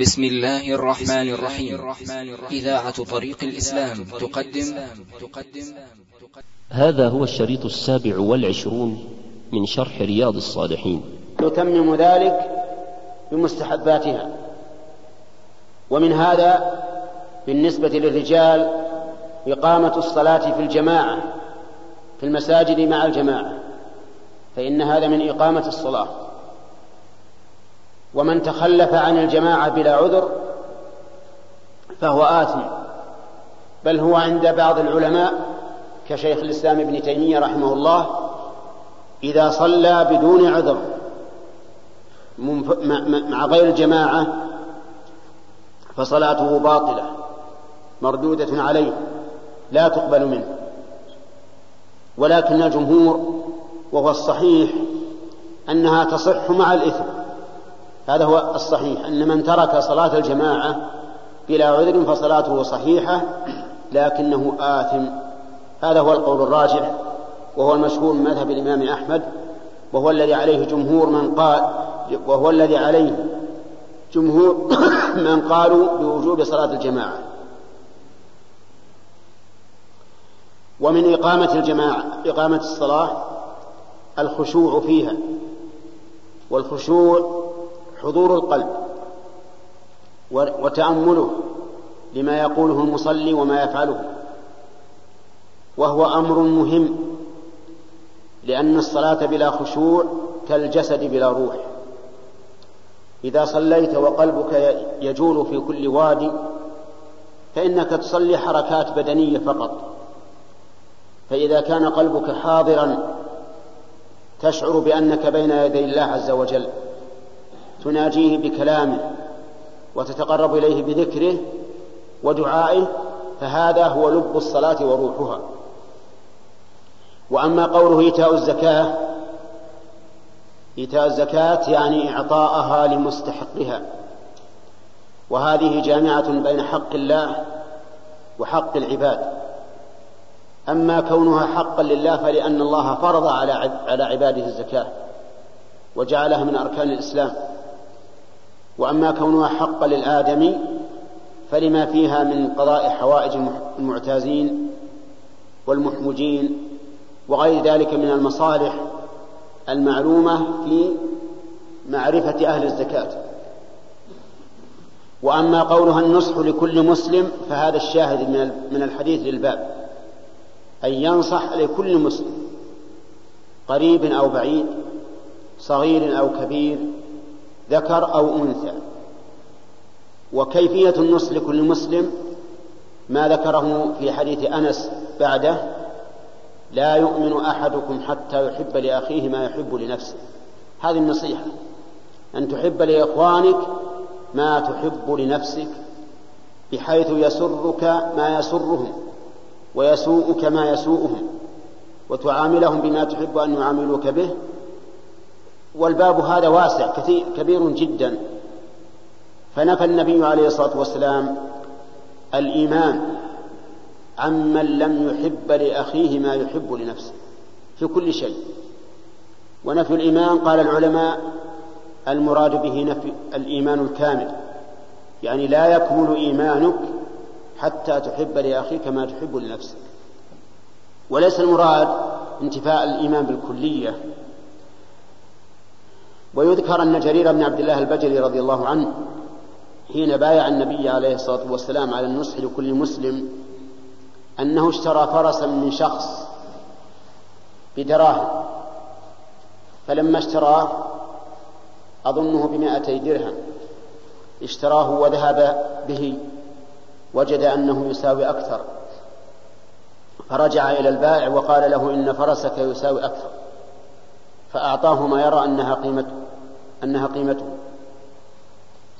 بسم الله الرحمن الرحيم. إذاعة طريق الإسلام تقدم. هذا هو الشريط السابع والعشرون من شرح رياض الصالحين. يتمم ذلك بمستحباتها. ومن هذا بالنسبة للرجال إقامة الصلاة في الجماعة في المساجد مع الجماعة فإن هذا من إقامة الصلاة. ومن تخلف عن الجماعة بلا عذر فهو آثم. بل هو عند بعض العلماء كشيخ الإسلام ابن تيمية رحمه الله إذا صلى بدون عذر مع غير الجماعة فصلاته باطلة مردودة عليه لا تقبل منه. ولكن الجمهور وهو الصحيح أنها تصح مع الإثم. هذا هو الصحيح. أن من ترك صلاة الجماعة بلا عذر فصلاته صحيحة لكنه آثم. هذا هو القول الراجح وهو المشهور من مذهب الإمام أحمد وهو الذي عليه جمهور من قال وهو الذي عليه جمهور من قالوا بوجوب صلاة الجماعة. ومن إقامة الجماعة إقامة الصلاة الخشوع فيها. والخشوع حضور القلب وتأمله لما يقوله المصلي وما يفعله. وهو أمر مهم لأن الصلاة بلا خشوع كالجسد بلا روح. إذا صليت وقلبك يجول في كل وادي فإنك تصلي حركات بدنية فقط. فإذا كان قلبك حاضرا تشعر بأنك بين يدي الله عز وجل. تناجيه بكلامه وتتقرب إليه بذكره ودعائه فهذا هو لب الصلاة وروحها. وأما قوله إيتاء الزكاة إيتاء الزكاة يعني إعطاءها لمستحقها. وهذه جامعة بين حق الله وحق العباد. أما كونها حقا لله فلأن الله فرض على عباده الزكاة وجعلها من أركان الإسلام. وأما كونها حقا للآدمي فلما فيها من قضاء حوائج المعتازين والمحمجين وغير ذلك من المصالح المعلومة في معرفة أهل الزكاة. وأما قولها النصح لكل مسلم فهذا الشاهد من الحديث للباب. أن ينصح لكل مسلم قريب أو بعيد صغير أو كبير ذكر أو أنثى. وكيفية النصح لكل مسلم ما ذكره في حديث أنس بعده لا يؤمن أحدكم حتى يحب لأخيه ما يحب لنفسه. هذه النصيحة أن تحب لإخوانك ما تحب لنفسك بحيث يسرك ما يسرهم ويسوءك ما يسوءهم وتعاملهم بما تحب أن يعاملوك به والباب هذا واسع كثير كبير جدا. فنفى النبي عليه الصلاة والسلام الإيمان عمن لم يحب لأخيه ما يحب لنفسه في كل شيء. ونفي الإيمان قال العلماء المراد به نفي الإيمان الكامل. يعني لا يكمل إيمانك حتى تحب لأخيك ما تحب لنفسك. وليس المراد انتفاء الإيمان بالكلية ويذكر أن جرير بن عبد الله البجلي رضي الله عنه حين بايع النبي عليه الصلاة والسلام على النصح لكل مسلم أنه اشترى فرسا من شخص بدراهم فلما اشتراه أظنه بمائتي درهم اشتراه وذهب به وجد أنه يساوي أكثر فرجع إلى البائع وقال له إن فرسك يساوي أكثر. فأعطاه ما يرى أنها قيمته أنها قيمته.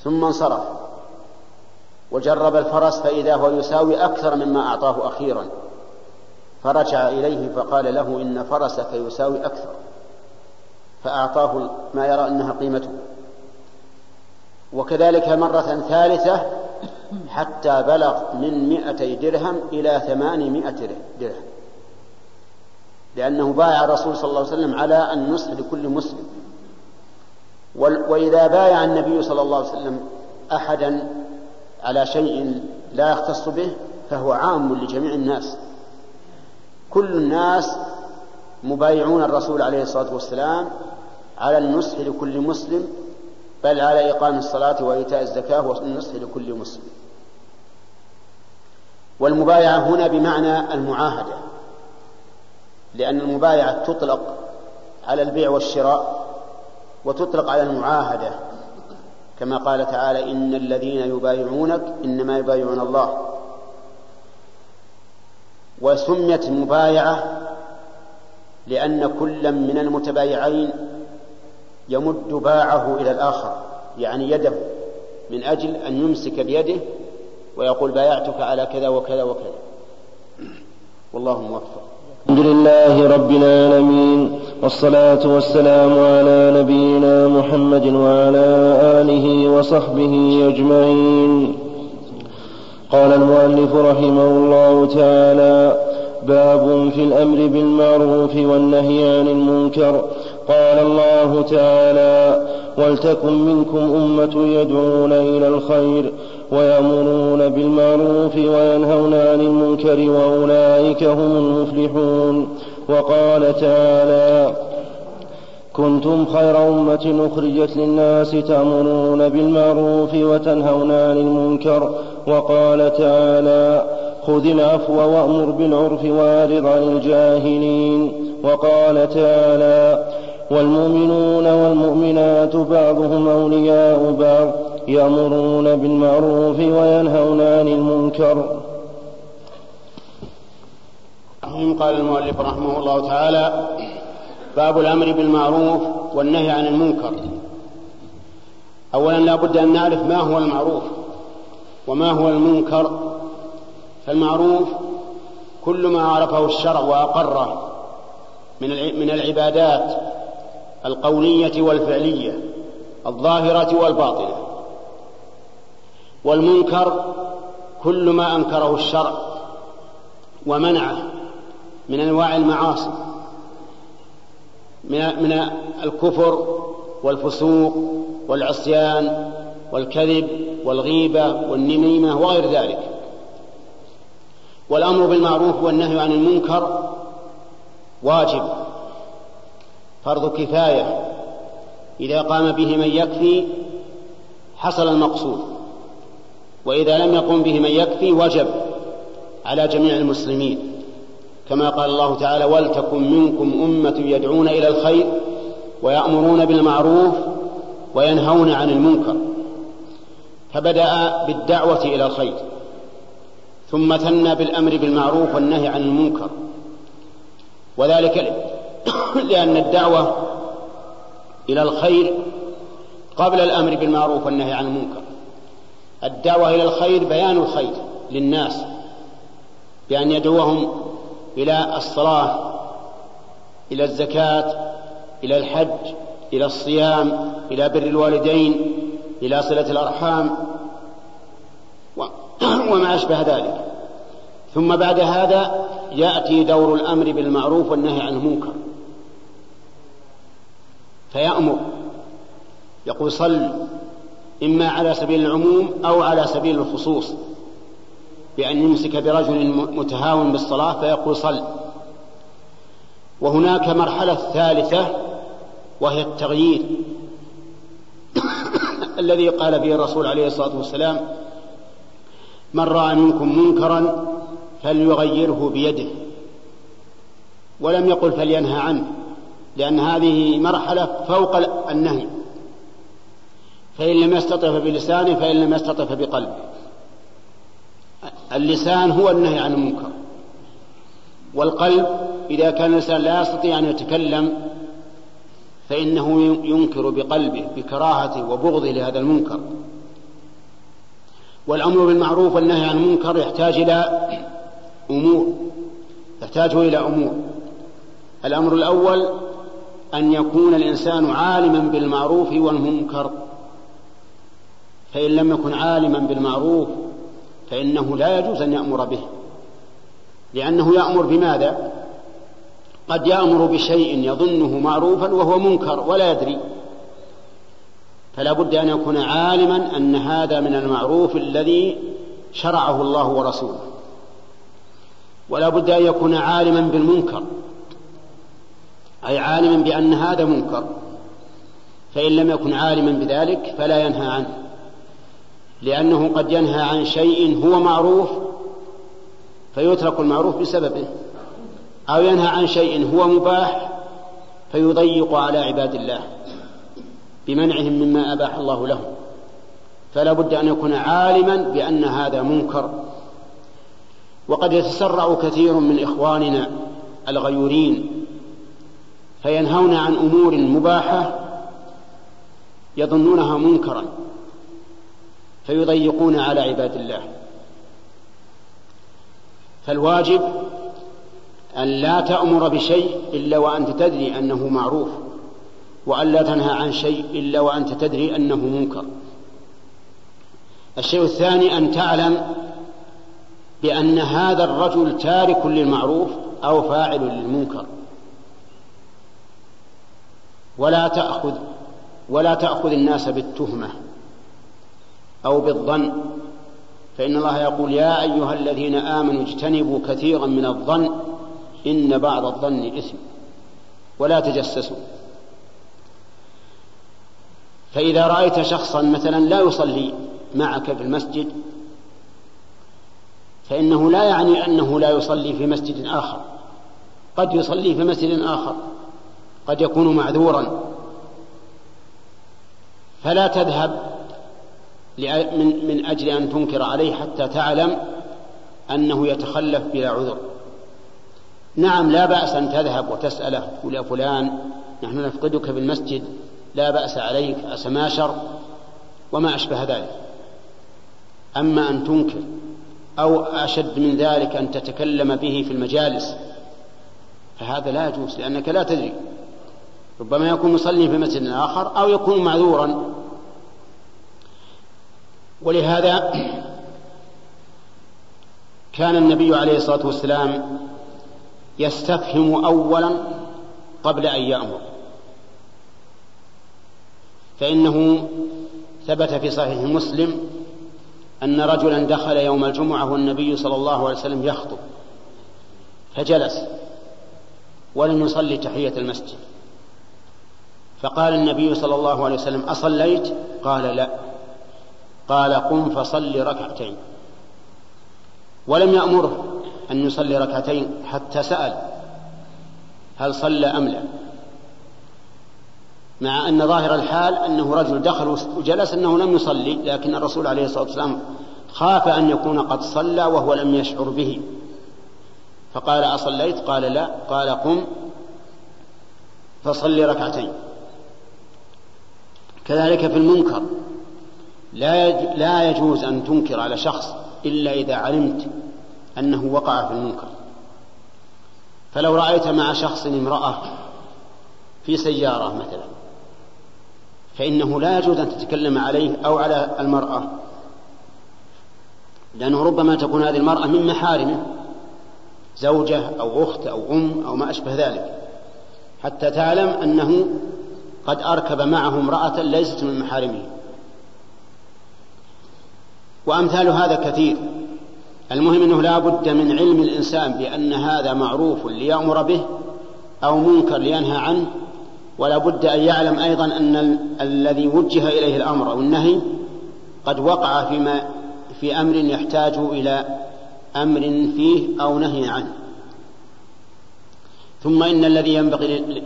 ثم انصرف. وجرب الفرس فإذا هو يساوي أكثر مما أعطاه أخيرا. فرجع إليه فقال له إن فرسك يساوي أكثر. فأعطاه ما يرى أنها قيمته. وكذلك مرة ثالثة حتى بلغ من مئتي درهم إلى ثمانمائة درهم. لأنه بايع الرسول صلى الله عليه وسلم على النصح لكل مسلم. وإذا بايع النبي صلى الله عليه وسلم أحدا على شيء لا يختص به فهو عام لجميع الناس. كل الناس مبايعون الرسول عليه الصلاة والسلام على النصح لكل مسلم بل على إقام الصلاة وإيتاء الزكاة والنصح لكل مسلم. والمبايعة هنا بمعنى المعاهدة. لأن المبايعة تطلق على البيع والشراء وتطلق على المعاهدة. كما قال تعالى إن الذين يبايعونك إنما يبايعون الله. وسميت المبايعة لأن كل من المتبايعين يمد باعه إلى الآخر يعني يده من أجل أن يمسك بيده ويقول بايعتك على كذا وكذا وكذا. والله موفق. الحمد لله رب العالمين والصلاة والسلام على نبينا محمد وعلى آله وصحبه أجمعين. قال المؤلف رحمه الله تعالى باب في الأمر بالمعروف والنهي عن المنكر. قال الله تعالى ولتكن منكم أمة يدعون إلى الخير ويأمرون بالمعروف وينهون عن المنكر وأولئك هم المفلحون. وقال تعالى كنتم خير أمة أخرجت للناس تأمرون بالمعروف وتنهون عن المنكر. وقال تعالى خذ العفو وأمر بالعرف وأعرض عن الجاهلين. وقال تعالى والمؤمنون والمؤمنات بعضهم أولياء بعض. يأمرون بالمعروف وينهون عن المنكر. قال المؤلف رحمه الله تعالى باب الأمر بالمعروف والنهي عن المنكر. أولا لا بد أن نعرف ما هو المعروف وما هو المنكر. فالمعروف كل ما عرفه الشرع وأقره من من العبادات القولية والفعلية الظاهرة والباطنة. والمنكر كل ما أنكره الشرع ومنعه من أنواع المعاصي من الكفر والفسوق والعصيان والكذب والغيبة والنميمة وغير ذلك. والأمر بالمعروف والنهي عن المنكر واجب فرض كفاية إذا قام به من يكفي حصل المقصود. وإذا لم يقم به من يكفي وجب على جميع المسلمين. كما قال الله تعالى ولتكن منكم أمة يدعون إلى الخير ويأمرون بالمعروف وينهون عن المنكر. فبدأ بالدعوة إلى الخير ثم ثنى بالأمر بالمعروف والنهي عن المنكر. وذلك لأن الدعوة إلى الخير قبل الأمر بالمعروف والنهي عن المنكر. الدعوة إلى الخير بيان الخير للناس بأن يدعوهم إلى الصلاة إلى الزكاة إلى الحج إلى الصيام إلى بر الوالدين إلى صلة الأرحام وما أشبه ذلك. ثم بعد هذا يأتي دور الأمر بالمعروف والنهي عن المنكر. فيأمر يقول صل إما على سبيل العموم أو على سبيل الخصوص. بأن يمسك برجل متهاون بالصلاة فيقول صل. وهناك مرحلة ثالثة وهي التغيير. الذي قال فيه الرسول عليه الصلاة والسلام من رأى منكم منكرا فليغيره بيده. ولم يقل فلينهى عنه لأن هذه مرحلة فوق النهي. فإن لم يستطع بلسانه فإن لم يستطع بقلبه. اللسان هو النهي عن المنكر. والقلب إذا كان الإنسان لا يستطيع أن يتكلم فإنه ينكر بقلبه بكراهته وبغضه لهذا المنكر. والأمر بالمعروف والنهي عن المنكر يحتاج إلى أمور يحتاج إلى أمور. الأمر الأول أن يكون الإنسان عالما بالمعروف والمنكر. فإن لم يكن عالما بالمعروف فإنه لا يجوز أن يأمر به. لأنه يأمر بماذا؟ قد يأمر بشيء يظنه معروفا وهو منكر ولا يدري. فلا بد أن يكون عالما أن هذا من المعروف الذي شرعه الله ورسوله. ولا بد أن يكون عالما بالمنكر. أي عالما بأن هذا منكر. فإن لم يكن عالما بذلك فلا ينهى عنه. لأنه قد ينهى عن شيء هو معروف فيترك المعروف بسببه أو ينهى عن شيء هو مباح فيضيق على عباد الله بمنعهم مما أباح الله لهم. فلا بد أن يكون عالما بأن هذا منكر. وقد يتسرع كثير من إخواننا الغيورين فينهون عن أمور مباحة يظنونها منكرا. فيضيقون على عباد الله. فالواجب أن لا تأمر بشيء إلا وأنت تدري أنه معروف وأن لا تنهى عن شيء إلا وأنت تدري أنه منكر. الشيء الثاني أن تعلم بأن هذا الرجل تارك للمعروف أو فاعل للمنكر. ولا تأخذ ولا تأخذ الناس بالتهمة. أو بالظن فإن الله يقول يا أيها الذين آمنوا اجتنبوا كثيرا من الظن إن بعض الظن إثم ولا تجسسوا. فإذا رأيت شخصا مثلا لا يصلي معك في المسجد فإنه لا يعني أنه لا يصلي في مسجد آخر. قد يصلي في مسجد آخر قد يكون معذورا. فلا تذهب من, من أجل أن تنكر عليه حتى تعلم أنه يتخلف بلا عذر. نعم لا بأس أن تذهب وتسأله تقول يا فلان نحن نفقدك بالمسجد لا بأس عليك أسماشر وما أشبه ذلك. أما أن تنكر أو أشد من ذلك أن تتكلم به في المجالس فهذا لا يجوز لأنك لا تدري. ربما يكون مصلي في مسجد آخر أو يكون معذورا. ولهذا كان النبي عليه الصلاة والسلام يستفهم أولا قبل أن يأمر. فإنه ثبت في صحيح مسلم أن رجلا دخل يوم الجمعة والنبي صلى الله عليه وسلم يخطب فجلس ولم يصلي تحية المسجد. فقال النبي صلى الله عليه وسلم أصليت؟ قال لا. قال قم فصل ركعتين. ولم يأمره أن يصلي ركعتين حتى سأل هل صلى أم لا. مع أن ظاهر الحال أنه رجل دخل وجلس أنه لم يصلي لكن الرسول عليه الصلاة والسلام خاف أن يكون قد صلى وهو لم يشعر به. فقال أصليت؟ قال لا. قال قم فصل ركعتين. كذلك في المنكر. لا يجوز أن تنكر على شخص إلا إذا علمت أنه وقع في المنكر. فلو رأيت مع شخص امرأة في سيارة مثلا فإنه لا يجوز أن تتكلم عليه أو على المرأة لأنه ربما تكون هذه المرأة من محارمه زوجة أو أخت أو أم أو ما أشبه ذلك. حتى تعلم أنه قد أركب معه امرأة ليست من محارمه. وأمثال هذا كثير. المهم أنه لا بد من علم الإنسان بأن هذا معروف ليأمر به أو منكر لينهى عنه ولا بد أن يعلم أيضا أن ال- الذي وجه إليه الأمر أو النهي قد وقع فيما في أمر يحتاج إلى أمر فيه أو نهي عنه. ثم إن الذي ينبغي لل-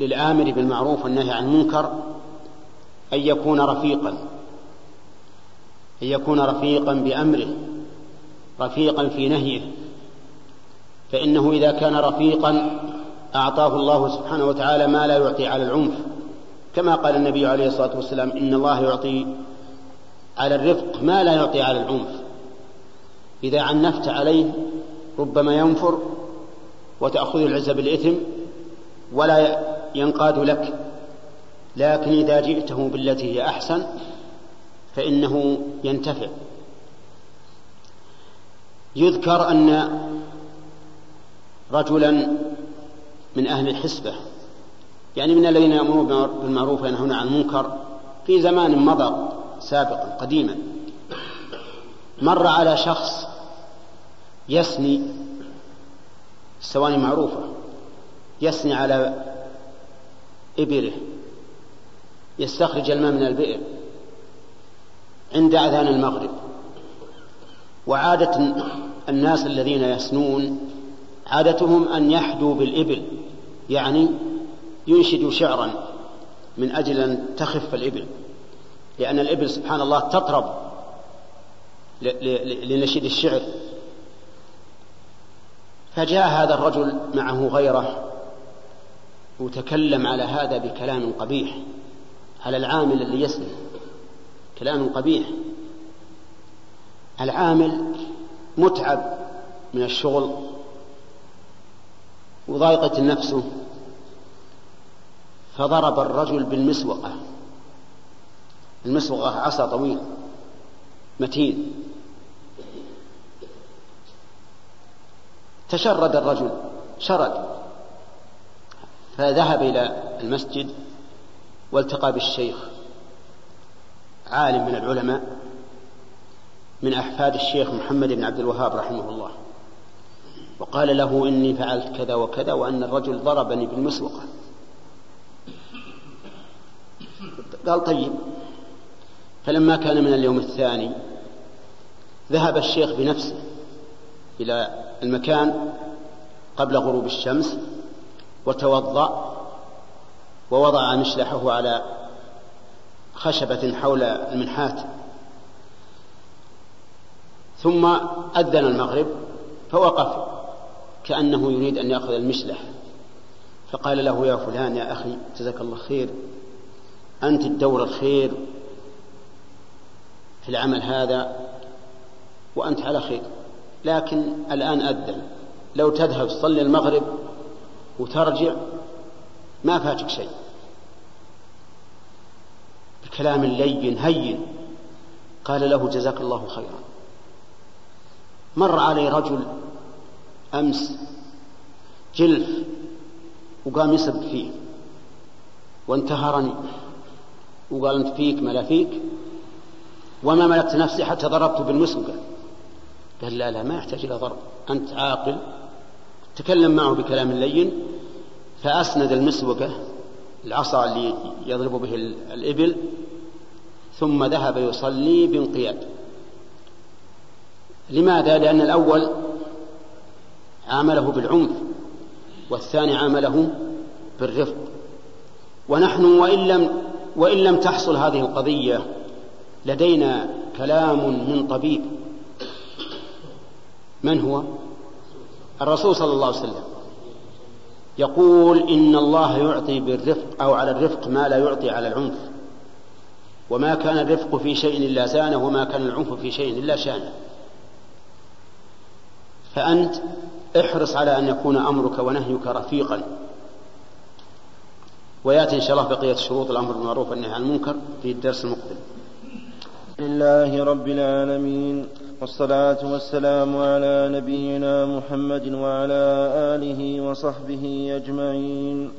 للآمر بالمعروف والنهي عن المنكر أن يكون رفيقا. أن يكون رفيقا بأمره رفيقا في نهيه. فإنه إذا كان رفيقا أعطاه الله سبحانه وتعالى ما لا يعطي على العنف. كما قال النبي عليه الصلاة والسلام إن الله يعطي على الرفق ما لا يعطي على العنف. إذا عنفت عليه ربما ينفر وتأخذ العزة بالإثم ولا ينقاد لك لكن إذا جئته بالتي هي أحسن فإنه ينتفع. يذكر أن رجلا من أهل الحسبة يعني من الذين يأمرون بالمعروف وينهون عن المنكر في زمان مضى سابقا قديما. مر على شخص يسني السواني معروفة يسني على إبله يستخرج الماء من البئر. عند أذان المغرب. وعادة الناس الذين يسنون عادتهم أن يحدوا بالإبل يعني ينشدوا شعرا من أجل أن تخف الإبل لأن الإبل سبحان الله تطرب لنشيد الشعر. فجاء هذا الرجل معه غيرة وتكلم على هذا بكلام قبيح على العامل اللي يسلم. كلام قبيح. العامل متعب من الشغل وضايقت نفسه. فضرب الرجل بالمسوقة. المسوقة عصا طويل متين. تشرد الرجل شرد. فذهب إلى المسجد والتقى بالشيخ. عالم من العلماء من أحفاد الشيخ محمد بن عبد الوهاب رحمه الله. وقال له إني فعلت كذا وكذا وأن الرجل ضربني بالمسوقة قال طيب فلما كان من اليوم الثاني ذهب الشيخ بنفسه إلى المكان قبل غروب الشمس وتوضأ ووضع مشلحه على خشبة حول المنحات. ثم أذن المغرب فوقف كأنه يريد أن يأخذ المشلح. فقال له يا فلان يا أخي جزاك الله خير أنت الدور الخير في العمل هذا وأنت على خير. لكن الآن أذن لو تذهب تصلي المغرب وترجع ما فاتك شيء. بكلام لين هين. قال له جزاك الله خيرا. مر علي رجل أمس جلف وقام يسب فيه. وانتهرني. وقال أنت فيك ما لا فيك. وما ملكت نفسي حتى ضربت بالمسوقة قال لا لا ما يحتاج إلى ضرب. أنت عاقل. تكلم معه بكلام لين. فأسند المسوقة العصا اللي يضرب به الإبل ثم ذهب يصلي بانقياد لماذا؟ لأن الأول عامله بالعنف والثاني عامله بالرفق ونحن وإن لم وإن لم تحصل هذه القضية لدينا كلام من طبيب من هو؟ الرسول صلى الله عليه وسلم يقول إن الله يعطي بالرفق أو على الرفق ما لا يعطي على العنف. وما كان الرفق في شيء إلا زانه وما كان العنف في شيء إلا شانه. فأنت احرص على أن يكون أمرك ونهيك رفيقا. ويأتي إن شاء الله بقية شروط الأمر بالمعروف والنهي عن المنكر في الدرس المقبل. لله رب العالمين. والصلاة والسلام على نبينا محمد وعلى آله وصحبه أجمعين.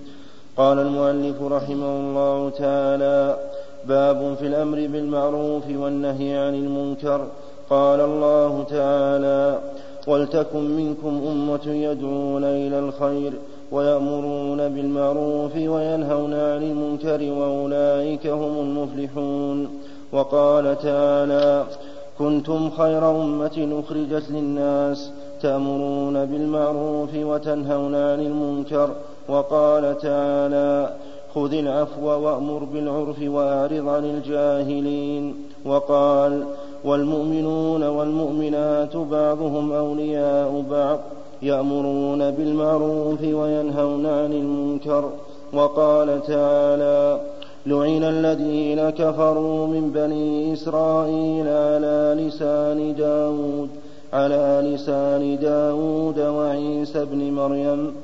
قال المؤلف رحمه الله تعالى: باب في الأمر بالمعروف والنهي عن المنكر. قال الله تعالى: ولتكن منكم أمة يدعون إلى الخير ويأمرون بالمعروف وينهون عن المنكر وأولئك هم المفلحون وقال تعالى كنتم خير أمة أخرجت للناس تأمرون بالمعروف وتنهون عن المنكر وقال تعالى خذ العفو وأمر بالعرف وأعرض عن الجاهلين وقال والمؤمنون والمؤمنات بعضهم أولياء بعض يأمرون بالمعروف وينهون عن المنكر وقال تعالى لعن الذين كفروا من بني إسرائيل على لسان داود على لسان داود وعيسى بن مريم.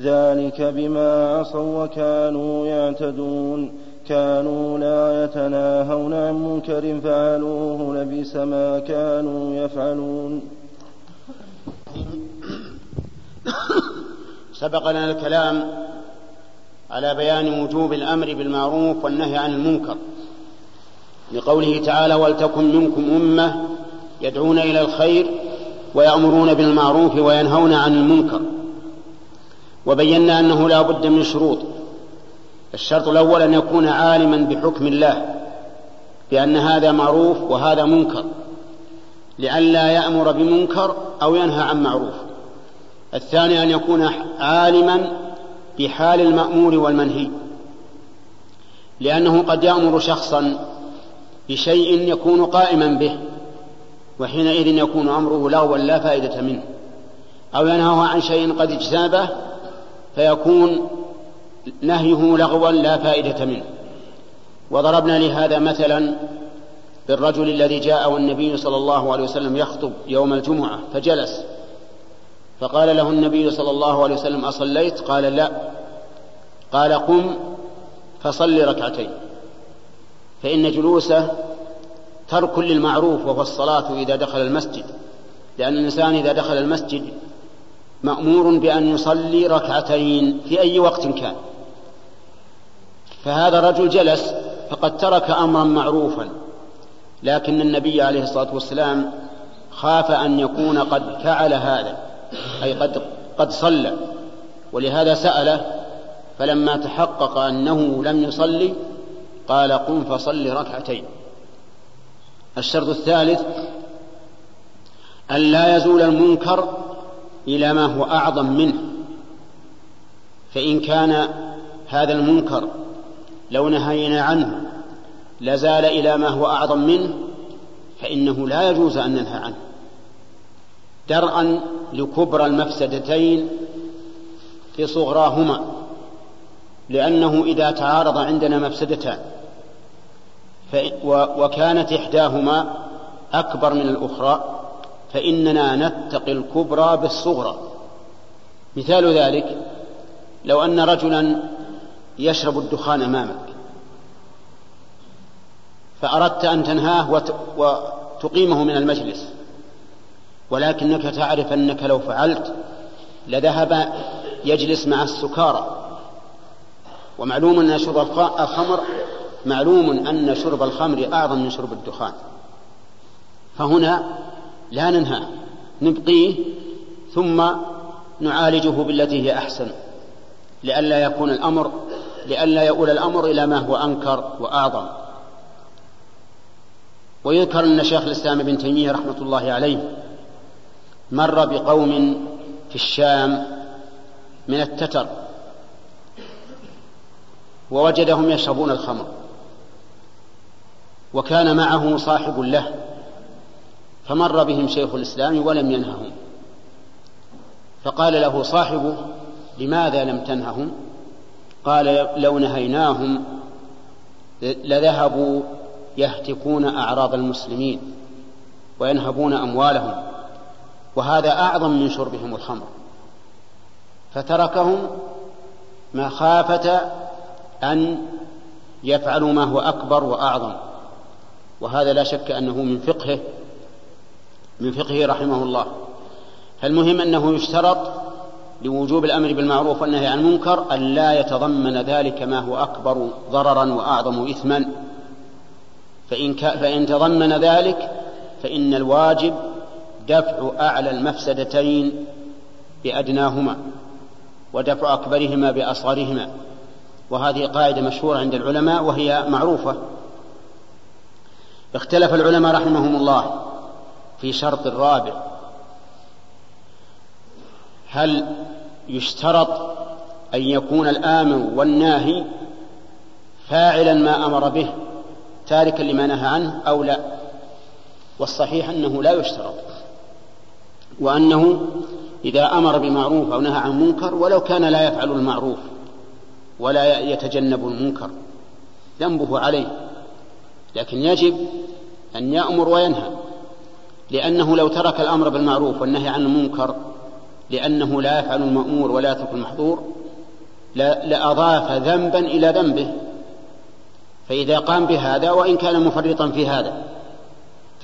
ذلك بما عصوا وكانوا يعتدون. كانوا لا يتناهون عن منكر فعلوه لبئس ما كانوا يفعلون. سبق لنا الكلام على بيان وجوب الأمر بالمعروف والنهي عن المنكر. لقوله تعالى ولتكن منكم أمة يدعون إلى الخير ويأمرون بالمعروف وينهون عن المنكر. وبينا أنه لا بد من شروط. الشرط الأول أن يكون عالما بحكم الله بأن هذا معروف وهذا منكر لئلا يأمر بمنكر أو ينهى عن معروف. الثاني أن يكون عالما بحال المأمور والمنهي لأنه قد يأمر شخصا بشيء يكون قائما به وحينئذ يكون أمره لغوا لا فائدة منه أو ينهى عن شيء قد اجتنبه فيكون نهيه لغوا لا فائدة منه. وضربنا لهذا مثلا بالرجل الذي جاء والنبي صلى الله عليه وسلم يخطب يوم الجمعة فجلس فقال له النبي صلى الله عليه وسلم أصليت؟ قال لا. قال قم فصل ركعتين. فإن جلوسه ترك للمعروف وهو الصلاة إذا دخل المسجد. لأن الإنسان إذا دخل المسجد مأمور بأن يصلي ركعتين في أي وقت كان. فهذا الرجل جلس فقد ترك أمرا معروفا. لكن النبي عليه الصلاة والسلام خاف أن يكون قد فعل هذا. أي قد قد صلى. ولهذا سأله فلما تحقق أنه لم يصلي قال قم فصل ركعتين. الشرط الثالث أن لا يزول المنكر إلى ما هو أعظم منه. فإن كان هذا المنكر لو نهينا عنه لزال إلى ما هو أعظم منه فإنه لا يجوز أن ننهى عنه. درءا لكبرى المفسدتين في صغراهما لأنه إذا تعارض عندنا مفسدتان وكانت إحداهما أكبر من الأخرى فإننا نتقي الكبرى بالصغرى. مثال ذلك لو أن رجلا يشرب الدخان أمامك فأردت أن تنهاه وتقيمه من المجلس ولكنك تعرف أنك لو فعلت لذهب يجلس مع السكارى. ومعلوم أن شرب الخمر معلوم أن شرب الخمر أعظم من شرب الدخان. فهنا لا ننهى نبقيه ثم نعالجه بالتي هي أحسن. لئلا يكون الأمر لئلا يؤول الأمر إلى ما هو أنكر وأعظم. ويذكر أن شيخ الإسلام ابن تيمية رحمة الله عليه مر بقوم في الشام من التتر ووجدهم يشربون الخمر وكان معه صاحب له فمر بهم شيخ الإسلام ولم ينههم فقال له صاحبه لماذا لم تنههم؟ قال لو نهيناهم لذهبوا يهتكون أعراض المسلمين وينهبون أموالهم وهذا أعظم من شربهم الخمر. فتركهم مخافة أن يفعلوا ما هو أكبر وأعظم. وهذا لا شك أنه من فقهه من فقهه رحمه الله. فالمهم أنه يشترط لوجوب الأمر بالمعروف والنهي عن المنكر أن لا يتضمن ذلك ما هو أكبر ضررا وأعظم إثما. فإن, فإن تضمن ذلك فإن الواجب دفع أعلى المفسدتين بأدناهما ودفع أكبرهما بأصغرهما. وهذه قاعدة مشهورة عند العلماء وهي معروفة. اختلف العلماء رحمهم الله في شرط الرابع. هل يشترط أن يكون الآمر والناهي فاعلا ما أمر به تاركا لما نهى عنه أو لا؟ والصحيح أنه لا يشترط. وأنه إذا أمر بمعروف أو نهى عن منكر ولو كان لا يفعل المعروف ولا يتجنب المنكر ذنبه عليه. لكن يجب أن يأمر وينهى لأنه لو ترك الأمر بالمعروف والنهي عن المنكر لأنه لا يفعل المأمور ولا يترك المحظور لأضاف ذنبا إلى ذنبه. فإذا قام بهذا وإن كان مفرطا في هذا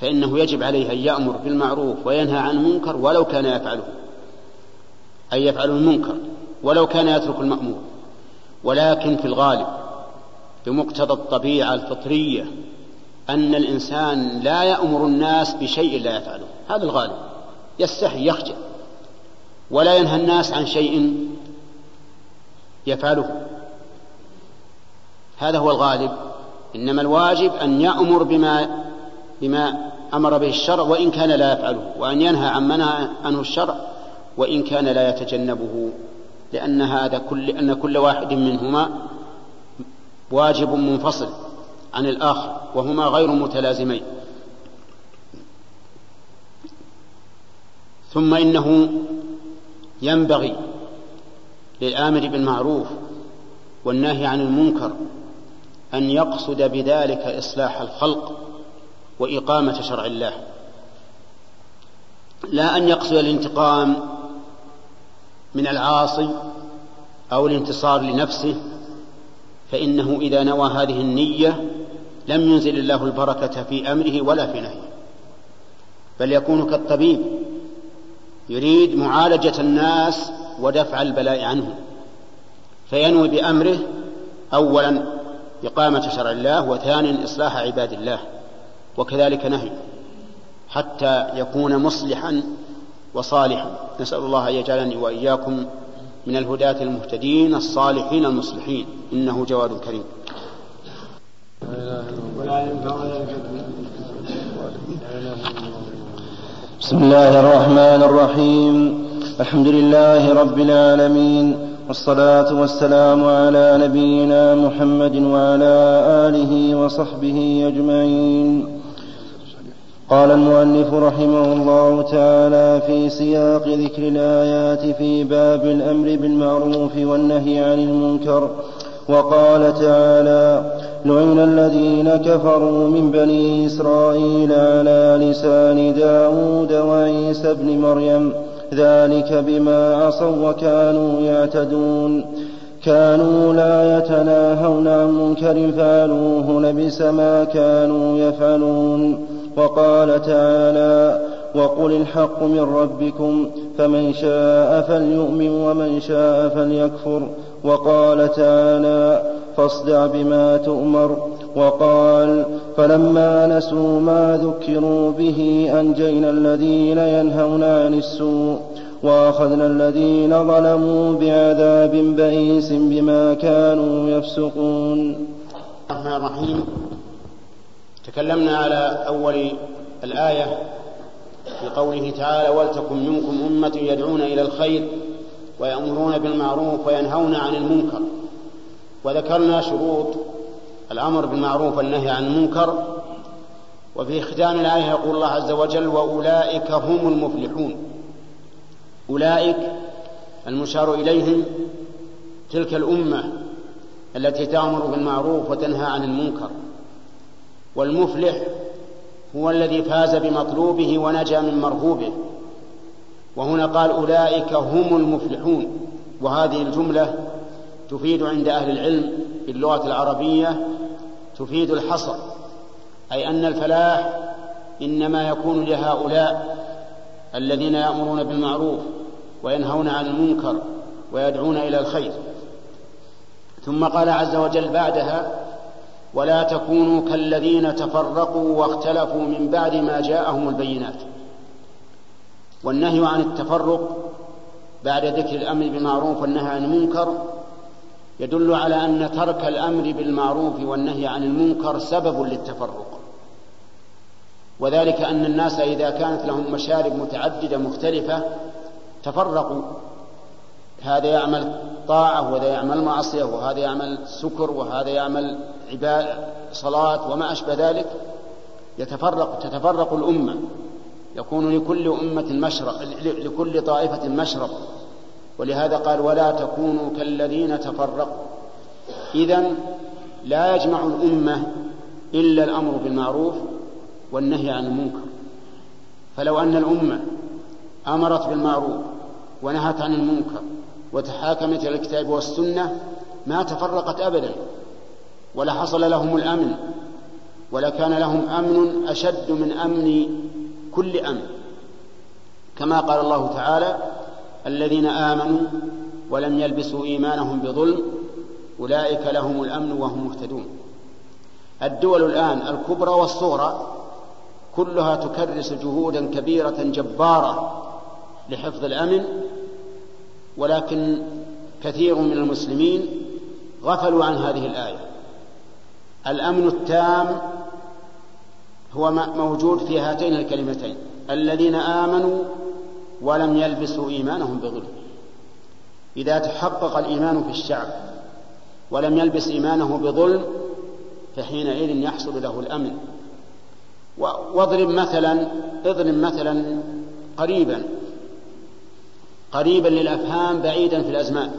فإنه يجب عليه أن يأمر بالمعروف وينهى عن المنكر ولو كان يفعله. أي يفعل المنكر ولو كان يترك المأمور. ولكن في الغالب بمقتضى الطبيعة الفطرية أن الإنسان لا يأمر الناس بشيء لا يفعله. هذا الغالب. يستحي يخجل. ولا ينهى الناس عن شيء يفعله. هذا هو الغالب. إنما الواجب أن يأمر بما بما أمر به الشرع وإن كان لا يفعله وأن ينهى عن منع عنه الشرع وإن كان لا يتجنبه لأن هذا كل أن كل واحد منهما واجب منفصل عن الآخر وهما غير متلازمين. ثم إنه ينبغي للآمر بالمعروف والنهي عن المنكر أن يقصد بذلك إصلاح الخلق وإقامة شرع الله. لا أن يقصد الانتقام من العاصي أو الانتصار لنفسه فإنه إذا نوى هذه النية لم ينزل الله البركة في أمره ولا في نهيه. بل يكون كالطبيب يريد معالجة الناس ودفع البلاء عنهم فينوي بأمره أولا إقامة شرع الله وثانيا إصلاح عباد الله. وكذلك نهي حتى يكون مصلحا وصالحا. نسأل الله أن يجعلني وإياكم من الهداة المهتدين الصالحين المصلحين. إنه جواد كريم. بسم الله الرحمن الرحيم. الحمد لله رب العالمين والصلاة والسلام على نبينا محمد وعلى آله وصحبه أجمعين. قال المؤلف رحمه الله تعالى في سياق ذكر الآيات في باب الأمر بالمعروف والنهي عن المنكر وقال تعالى لعن الذين كفروا من بني إسرائيل على لسان داود وعيسى ابن مريم ذلك بما عصوا وكانوا يعتدون. كانوا لا يتناهون عن منكر فعلوه لبس ما كانوا يفعلون وقال تعالى وقل الحق من ربكم فمن شاء فليؤمن ومن شاء فليكفر وقال تعالى فاصدع بما تؤمر وقال فلما نسوا ما ذكروا به أنجينا الذين ينهون عن السوء وأخذنا الذين ظلموا بعذاب بئيس بما كانوا يفسقون. الرحمن الرحيم. تكلمنا على أول الآية في قوله تعالى ولتكن منكم أمة يدعون إلى الخير ويأمرون بالمعروف وينهون عن المنكر. وذكرنا شروط الأمر بالمعروف والنهي عن المنكر. وفي ختام الآية يقول الله عز وجل وأولئك هم المفلحون. أولئك المشار إليهم تلك الأمة التي تأمر بالمعروف وتنهى عن المنكر. والمفلح هو الذي فاز بمطلوبه ونجا من مرهوبه. وهنا قال أولئك هم المفلحون. وهذه الجملة تفيد عند أهل العلم باللغة العربية تفيد الحصر. أي أن الفلاح إنما يكون لهؤلاء الذين يأمرون بالمعروف. وينهون عن المنكر ويدعون إلى الخير. ثم قال عز وجل بعدها ولا تكونوا كالذين تفرقوا واختلفوا من بعد ما جاءهم البينات. والنهي عن التفرق بعد ذكر الأمر بالمعروف والنهي عن المنكر يدل على أن ترك الأمر بالمعروف والنهي عن المنكر سبب للتفرق. وذلك أن الناس إذا كانت لهم مشارب متعددة مختلفة تفرقوا هذا يعمل طاعة وهذا يعمل معصية وهذا يعمل سكر وهذا يعمل صلاة وما أشبه ذلك. يتفرق تتفرق الأمة. يكون لكل أمة مشرب لكل طائفة مشرب ولهذا قال ولا تكونوا كالذين تفرقوا. إذا لا يجمع الأمة إلا الأمر بالمعروف والنهي عن المنكر. فلو أن الأمة أمرت بالمعروف ونهت عن المنكر وتحاكمت إلى الكتاب والسنة ما تفرقت ابدا ولحصل لهم الأمن ولكان لهم أمن أشد من أمن كل أمن. كما قال الله تعالى الذين آمنوا ولم يلبسوا إيمانهم بظلم أولئك لهم الأمن وهم مهتدون. الدول الآن الكبرى والصغرى كلها تكرس جهودا كبيرة جبارة لحفظ الأمن ولكن كثير من المسلمين غفلوا عن هذه الآية. الأمن التام هو موجود في هاتين الكلمتين. الذين آمنوا ولم يلبسوا إيمانهم بظلم. إذا تحقق الإيمان في الشعب ولم يلبس إيمانه بظلم فحينئذ يحصل له الأمن. واضرب مثلا اضرب مثلا قريبا. قريبا للأفهام بعيدا في الأزمان.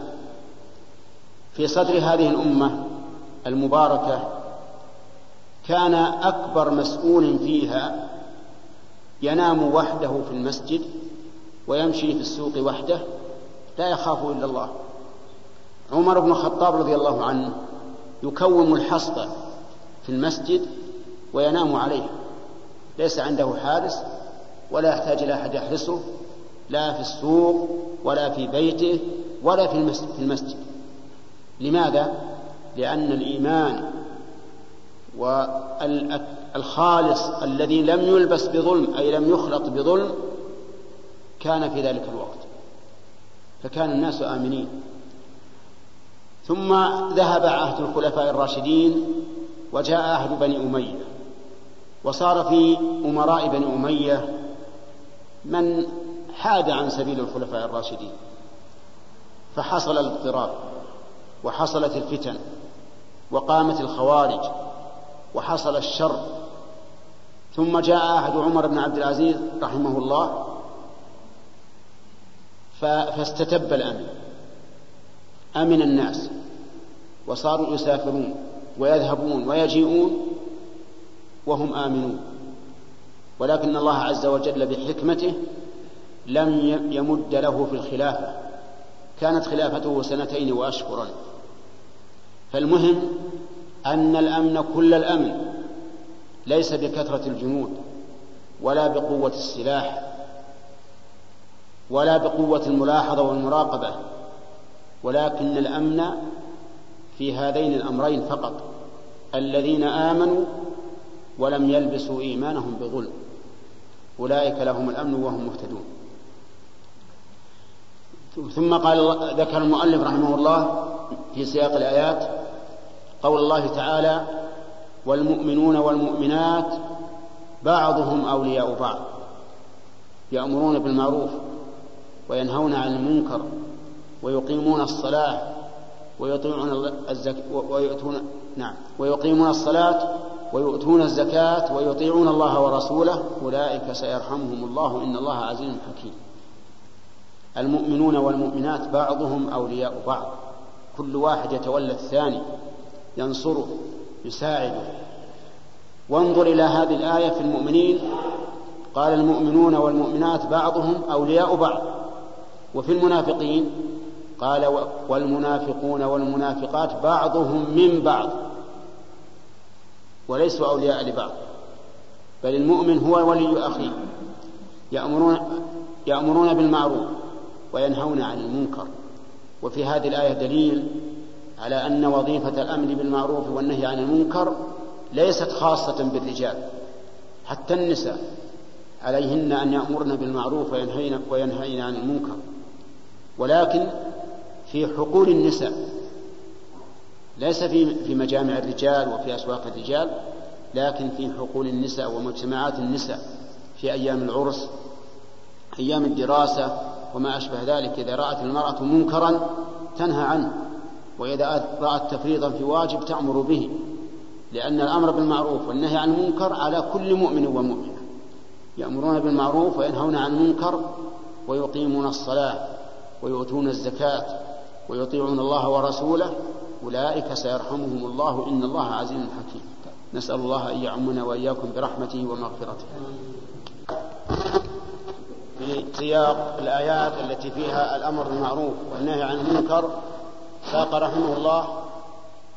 في صدر هذه الأمة المباركة كان أكبر مسؤول فيها ينام وحده في المسجد ويمشي في السوق وحده لا يخاف إلا الله. عمر بن الخطاب رضي الله عنه يكوم الحصبه في المسجد وينام عليه. ليس عنده حارس ولا يحتاج إلى أحد يحرسه. لا في السوق ولا في بيته ولا في المسجد. لماذا؟ لأن الإيمان والخالص الذي لم يلبس بظلم أي لم يخلط بظلم كان في ذلك الوقت فكان الناس آمنين ثم ذهب عهد الخلفاء الراشدين وجاء عهد بني أمية وصار في أمراء بني أمية من حاد عن سبيل الخلفاء الراشدين. فحصل الاضطراب وحصلت الفتن وقامت الخوارج وحصل الشر. ثم جاء عهد عمر بن عبد العزيز رحمه الله فاستتب الأمن. أمن الناس وصاروا يسافرون ويذهبون ويجيئون وهم آمنون. ولكن الله عز وجل بحكمته لم يمد له في الخلافة. كانت خلافته سنتين وأشهرا فالمهم أن الأمن كل الأمن ليس بكثرة الجنود ولا بقوة السلاح ولا بقوة الملاحظة والمراقبة ولكن الأمن في هذين الأمرين فقط. الذين آمنوا ولم يلبسوا إيمانهم بظلم. أولئك لهم الأمن وهم مهتدون. ثم قال ذكر المؤلف رحمه الله في سياق الآيات قول الله تعالى والمؤمنون والمؤمنات بعضهم أولياء بعض يأمرون بالمعروف وينهون عن المنكر ويقيمون الصلاة ويطيعون الزك... ويؤتون نعم ويقيمون الصلاة ويؤتون الزكاة ويطيعون الله ورسوله أولئك سيرحمهم الله إن الله عزيز حكيم. المؤمنون والمؤمنات بعضهم أولياء بعض. كل واحد يتولى الثاني ينصره يساعده. وانظر إلى هذه الآية في المؤمنين. قال المؤمنون والمؤمنات بعضهم أولياء بعض. وفي المنافقين قال والمنافقون والمنافقات بعضهم من بعض. وليسوا أولياء لبعض. بل المؤمن هو ولي أخيه. يأمرون يأمرون بالمعروف. وينهون عن المنكر. وفي هذه الآية دليل على أن وظيفة الأمر بالمعروف والنهي عن المنكر ليست خاصة بالرجال حتى النساء. عليهن أن يأمرن بالمعروف وينهين, وينهين عن المنكر. ولكن في حقول النساء ليس في في مجامع الرجال وفي أسواق الرجال لكن في حقول النساء ومجتمعات النساء. في أيام العرس أيام الدراسة وما أشبه ذلك إذا رأت المرأة منكرا تنهى عنه وإذا رأت تفريطا في واجب تأمر به لأن الأمر بالمعروف والنهي عن المنكر على كل مؤمن ومؤمنة. يأمرون بالمعروف وينهون عن المنكر ويقيمون الصلاة ويؤتون الزكاة ويطيعون الله ورسوله أولئك سيرحمهم الله إن الله عزيز حكيم. نسأل الله أن يعمنا وإياكم برحمته ومغفرته. في سياق الآيات التي فيها الأمر بالمعروف والنهي عن المنكر ساق رحمه الله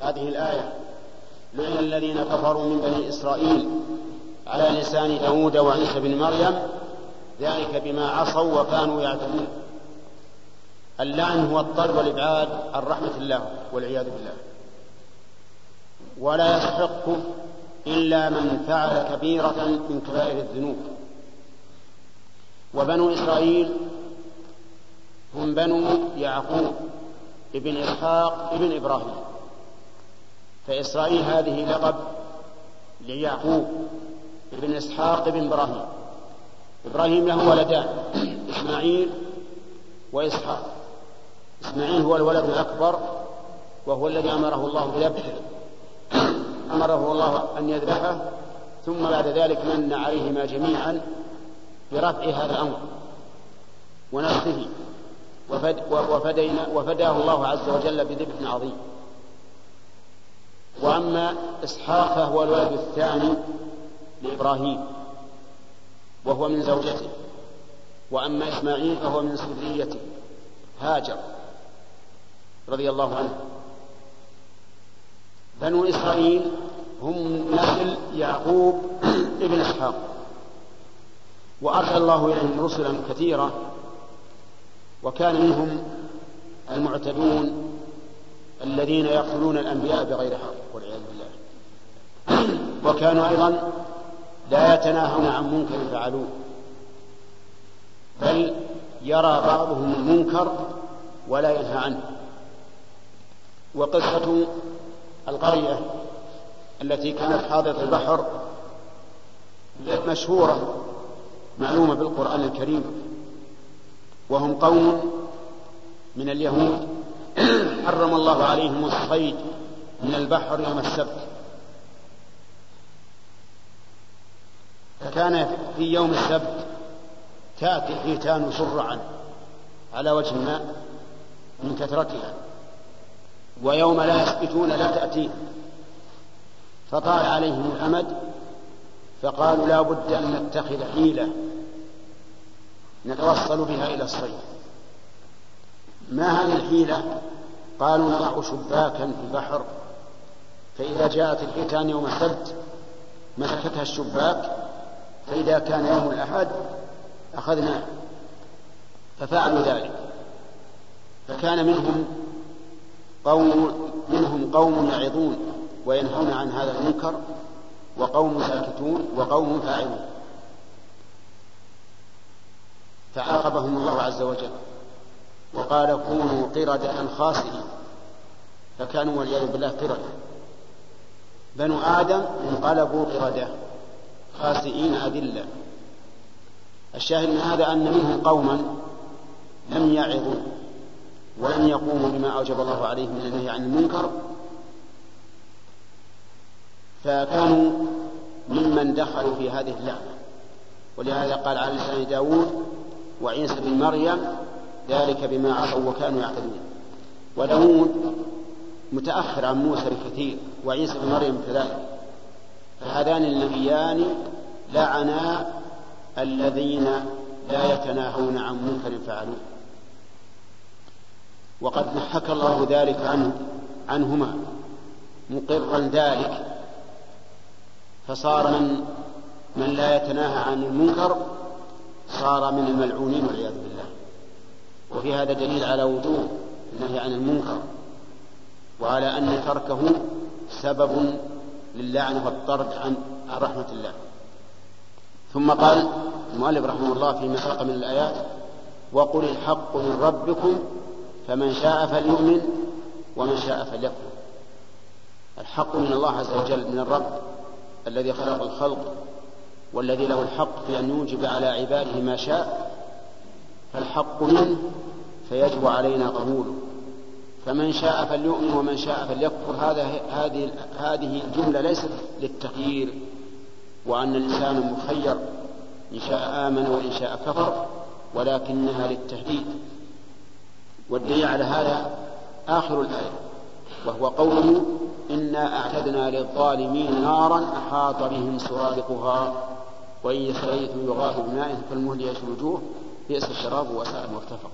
هذه الآية. لعن الذين كفروا من بني إسرائيل على لسان داود وعيسى بن مريم ذلك بما عصوا وكانوا يعتدون. اللعن هو الطرد والإبعاد عن رحمة الله والعياذ بالله. ولا يستحق إلا من فعل كبيرة من كبائر الذنوب. وبنو إسرائيل هم بنو يعقوب ابن إسحاق ابن إبراهيم. فإسرائيل هذه لقب ليعقوب ابن إسحاق ابن إبراهيم. إبراهيم له ولدان إسماعيل وإسحاق. إسماعيل هو الولد الأكبر وهو الذي أمره الله بذبحه. أمره الله أن يذبحه ثم بعد ذلك من عليهما جميعا برفع هذا الأمر ونفسه وفد وفدينا وفداه الله عز وجل بذبح عظيم. وأما إسحاق فهو الولد الثاني لإبراهيم وهو من زوجته. وأما إسماعيل فهو من سريته. هاجر رضي الله عنه. بنو إسرائيل هم نسل يعقوب ابن إسحاق. وأرسل الله إليهم رسلا كثيرة وكان منهم المعتدون الذين يقتلون الأنبياء بغير حق والعياذ بالله. وكانوا أيضا لا يتناهون عن منكر فعلوه بل يرى بعضهم المنكر ولا ينهى عنه. وقصة القرية التي كانت حاضرة البحر مشهورة معلومة بالقرآن الكريم. وهم قوم من اليهود. حرم الله عليهم الصيد من البحر يوم السبت. فكان في يوم السبت تأتي حيتان سرعا على وجه الماء من كثرتها. ويوم لا يسبتون لا تأتيه فطال عليهم الأمد فقالوا لا بد أن نتخذ حيلة. نتوصل بها إلى الصيد. ما هذه الحيلة؟ قالوا نضع شباكا في البحر. فإذا جاءت الحيتان يوم السبت مسكتها الشباك. فإذا كان يوم الأحد أخذناه ففعلوا ذلك. فكان منهم قوم منهم قوم يعظون وينهون عن هذا المنكر وقوم ساكتون وقوم فاعلون. فعاقبهم الله عز وجل وقال كونوا قردة خاسئين فكانوا والعياذ بالله قردة. بنو آدم انقلبوا قردة. خاسئين أذلة. الشاهد من هذا أن منهم قوما لم يعظوا ولم يقوموا بما أوجب الله عليهم من النهي عن المنكر. فكانوا ممن دخلوا في هذه اللعنة. ولهذا قال على لسان داود وعيسى بن مريم ذلك بما عصوا وكانوا يعتدون. وداود متأخر عن موسى بكثير وعيسى بن مريم كذلك. فهذان النبيان لعنا الذين لا يتناهون عن منكر فعلوه. وقد حكى الله ذلك عنه عنهما مقرا ذلك. فصار من من لا يتناهى عن المنكر صار من الملعونين والعياذ بالله. وفي هذا دليل على وجوب النهي عن المنكر وعلى أن تركه سبب للعنة والطرد عن رحمة الله. ثم قال المؤلف رحمه الله فيما سبق من الآيات وقل الحق من ربكم فمن شاء فليؤمن ومن شاء فليكفر. الحق من الله عز وجل من الرب الذي خلق الخلق والذي له الحق في أن يوجب على عباده ما شاء فالحق منه فيجب علينا قبوله. فمن شاء فليؤمن ومن شاء فليكفر. هذا هذه هذه الجملة ليست للتخيير وأن الإنسان مخير إن شاء آمن وإن شاء كفر ولكنها للتهديد. والدليل على هذا آخر الآية وهو قوله إنا أعتدنا للظالمين نارا أحاط بهم سرادقها وإن يستغيثوا يغاثوا بماء كالمهل يشوي الوجوه بئس الشراب وساء مرتفق.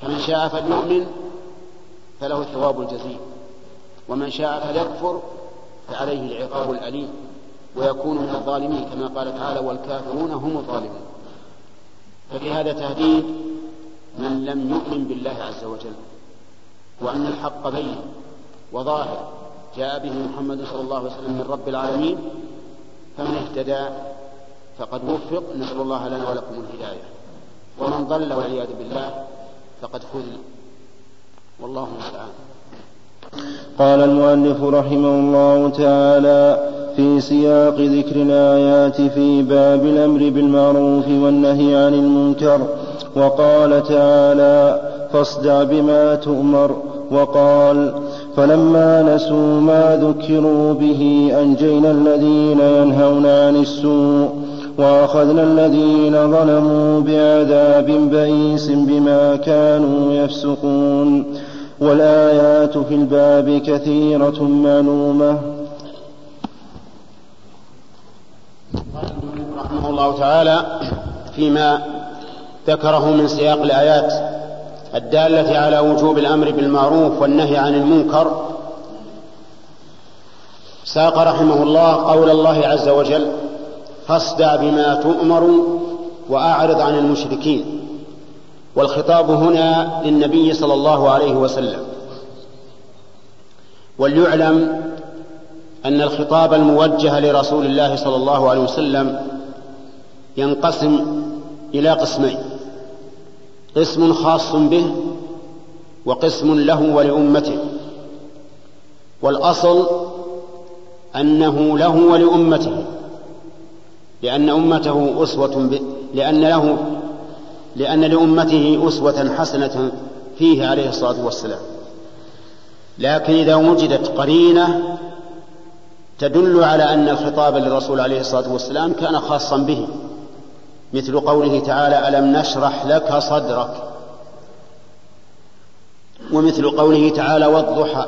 فمن شاء فليؤمن فله الثواب الجزيل. ومن شاء فليكفر فعليه العقاب الأليم. ويكون من الظالمين كما قال تعالى والكافرون هم الظالمون. ففي هذا تهديد من لم يؤمن بالله عز وجل. وأن الحق بين وظاهر. جاء به محمد صلى الله عليه وسلم من رب العالمين فمن اهتدى فقد وفق نسأل الله لنا ولكم الهداية. ومن ضل والعياذ بالله فقد خذل والله المستعان. قال المؤلف رحمه الله تعالى في سياق ذكر الآيات في باب الأمر بالمعروف والنهي عن المنكر وقال تعالى فاصدع بما تؤمر. وقال فلما نسوا ما ذكروا به أنجينا الذين ينهون عن السوء وأخذنا الذين ظلموا بعذاب بئيس بما كانوا يفسقون والآيات في الباب كثيرة معلومة. رحمه الله تعالى فيما ذكره من سياق الآيات. الدالة على وجوب الأمر بالمعروف والنهي عن المنكر. ساق رحمه الله قول الله عز وجل فاصدع بما تؤمر وأعرض عن المشركين والخطاب هنا للنبي صلى الله عليه وسلم. وليعلم أن الخطاب الموجه لرسول الله صلى الله عليه وسلم ينقسم إلى قسمين. قسم خاص به وقسم له ولأمته. والأصل أنه له ولأمته لأن أمته أسوة ب... لأن له لأن لأمته أسوة حسنة فيه عليه الصلاة والسلام. لكن إذا وجدت قرينة تدل على أن الخطاب للرسول عليه الصلاة والسلام كان خاصا به. مثل قوله تعالى ألم نشرح لك صدرك؟ ومثل قوله تعالى والضحى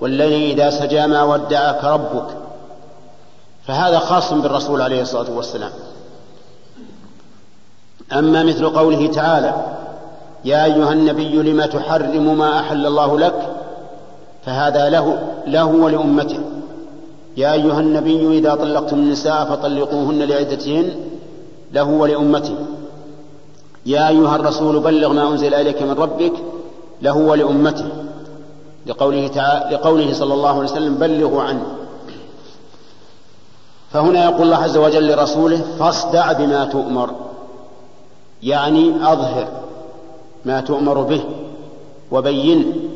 والليل إذا سجى ما ودعك ربك. فهذا خاص بالرسول عليه الصلاة والسلام. أما مثل قوله تعالى يا أيها النبي لم تحرم ما أحل الله لك؟ فهذا له له ولأمته. يا أيها النبي إذا طلقتم النساء فطلقوهن لعدتهن. له ولأمته. يا أيها الرسول بلغ ما أنزل إليك من ربك له ولأمته. لقوله, تعالى لقوله صلى الله عليه وسلم بلغوا عنه. فهنا يقول الله عز وجل لرسوله فاصدع بما تؤمر. يعني أظهر ما تؤمر به وبين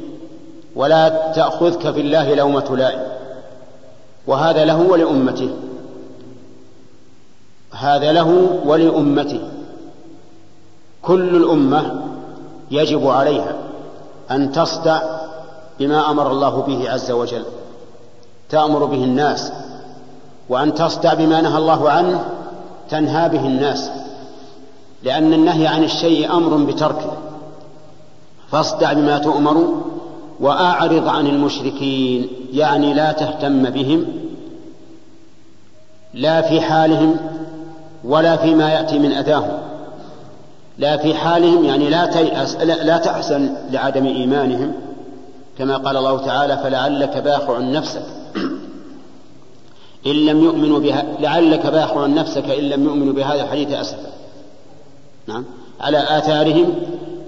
ولا تأخذك في الله لومة لائم. وهذا له ولأمته. هذا له ولأمته. كل الأمة يجب عليها أن تصدع بما أمر الله به عز وجل تأمر به الناس وأن تصدع بما نهى الله عنه تنهى به الناس لأن النهي عن الشيء أمر بتركه. فاصدع بما تؤمر وأعرض عن المشركين يعني لا تهتم بهم لا في حالهم ولا فيما يأتي من أذاهم. لا في حالهم يعني لا تيأس لا, تحزن لعدم إيمانهم كما قال الله تعالى فلعلك باخع نفسك إن لم يؤمنوا بها لعلك باخع نفسك إن لم يؤمنوا بهذا الحديث أسفا نعم. على آثارهم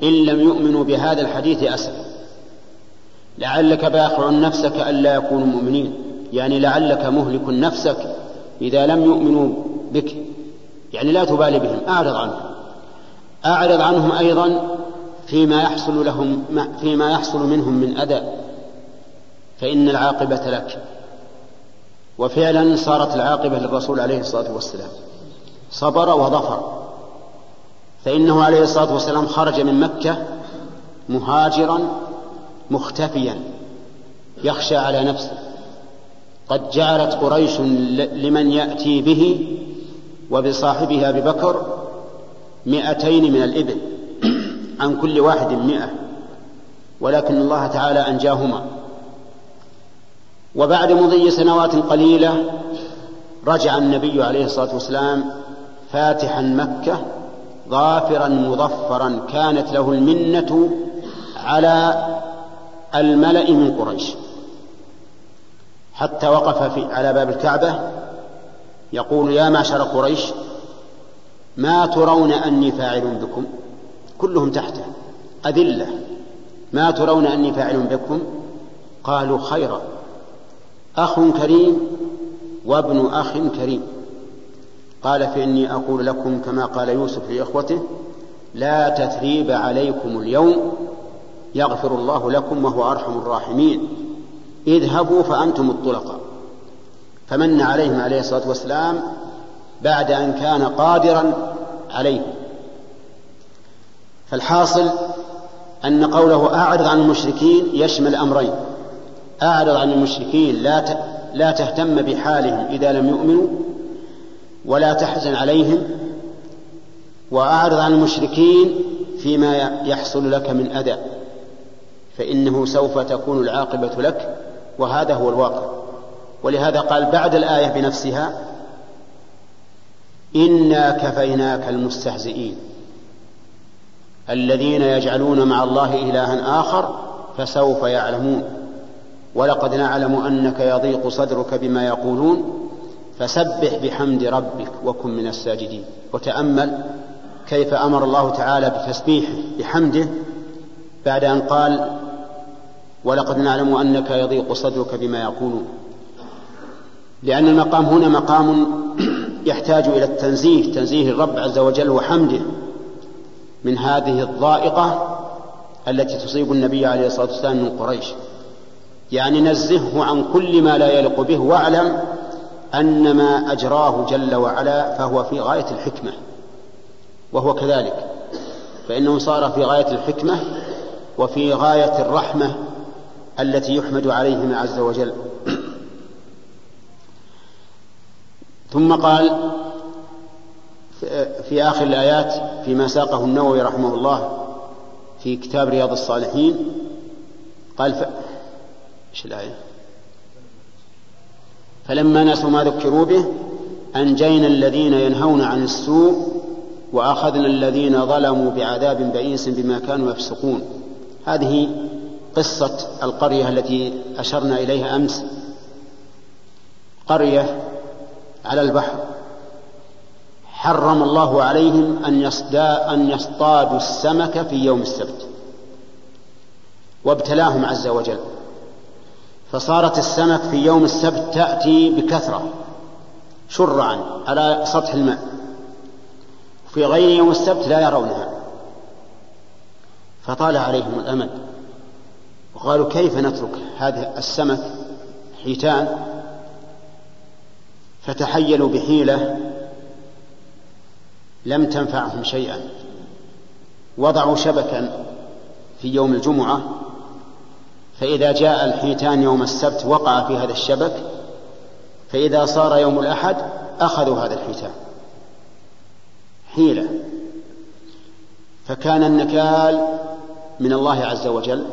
إن لم يؤمنوا بهذا الحديث أسفا لعلك باخع نفسك ألا يكونوا مؤمنين يعني لعلك مهلك نفسك إذا لم يؤمنوا بك. يعني لا تبالي بهم أعرض عنهم. أعرض عنهم أيضا فيما يحصل لهم فيما يحصل منهم من أذى. فإن العاقبة لك. وفعلا صارت العاقبة للرسول عليه الصلاة والسلام. صبر وظفر. فإنه عليه الصلاة والسلام خرج من مكة مهاجرا مختفيا يخشى على نفسه. قد جعلت قريش لمن يأتي به وبصاحبه أبي بكر مئتين من الإبل عن كل واحد مئة ولكن الله تعالى أنجاهما. وبعد مضي سنوات قليلة رجع النبي عليه الصلاة والسلام فاتحا مكة ظافرا مظفرا كانت له المنة على الملأ من قريش حتى وقف في على باب الكعبة يقول يا معشر قريش ما ترون أني فاعل بكم؟ كلهم تحته. أذلة ما ترون أني فاعل بكم؟ قالوا خيرا. أخ كريم وابن أخ كريم. قال فإني أقول لكم كما قال يوسف لإخوته لا تثريب عليكم اليوم يغفر الله لكم وهو أرحم الراحمين. اذهبوا فأنتم الطلقاء. فمن عليهم عليه الصلاة والسلام بعد أن كان قادرا عليهم فالحاصل أن قوله أعرض عن المشركين يشمل أمرين. أعرض عن المشركين لا لا تهتم بحالهم إذا لم يؤمنوا ولا تحزن عليهم وأعرض عن المشركين فيما يحصل لك من أذى فإنه سوف تكون العاقبة لك وهذا هو الواقع. ولهذا قال بعد الآية بنفسها إنا كفيناك المستهزئين. الذين يجعلون مع الله إلها آخر فسوف يعلمون. ولقد نعلم أنك يضيق صدرك بما يقولون. فسبح بحمد ربك وكن من الساجدين. وتأمل كيف أمر الله تعالى بتسبيحه بحمده بعد أن قال ولقد نعلم أنك يضيق صدرك بما يقولون. لأن المقام هنا مقام يحتاج إلى التنزيه تنزيه الرب عز وجل وحمده من هذه الضائقة التي تصيب النبي عليه الصلاة والسلام من قريش. يعني نزهه عن كل ما لا يليق به واعلم أن ما أجراه جل وعلا فهو في غاية الحكمة وهو كذلك. فإنه صار في غاية الحكمة وفي غاية الرحمة التي يحمد عليهما عز وجل. ثم قال في آخر الآيات فيما ساقه النووي رحمه الله في كتاب رياض الصالحين قال ف... إيش الآية؟ فلما نسوا ما ذكروا به أنجينا الذين ينهون عن السوء وأخذنا الذين ظلموا بعذاب بئيس بما كانوا يفسقون هذه قصة القرية التي أشرنا إليها أمس قرية على البحر. حرم الله عليهم أن يصدا أن يصطادوا السمك في يوم السبت. وابتلاهم عز وجل. فصارت السمك في يوم السبت تأتي بكثرة شرعا على سطح الماء. في غير يوم السبت لا يرونها. فطال عليهم الأمل وقالوا كيف نترك هذا السمك حيتان؟ فتحيلوا بحيلة لم تنفعهم شيئا. وضعوا شبكا في يوم الجمعة فإذا جاء الحيتان يوم السبت وقع في هذا الشبك فإذا صار يوم الأحد أخذوا هذا الحيتان. حيلة. فكان النكال من الله عز وجل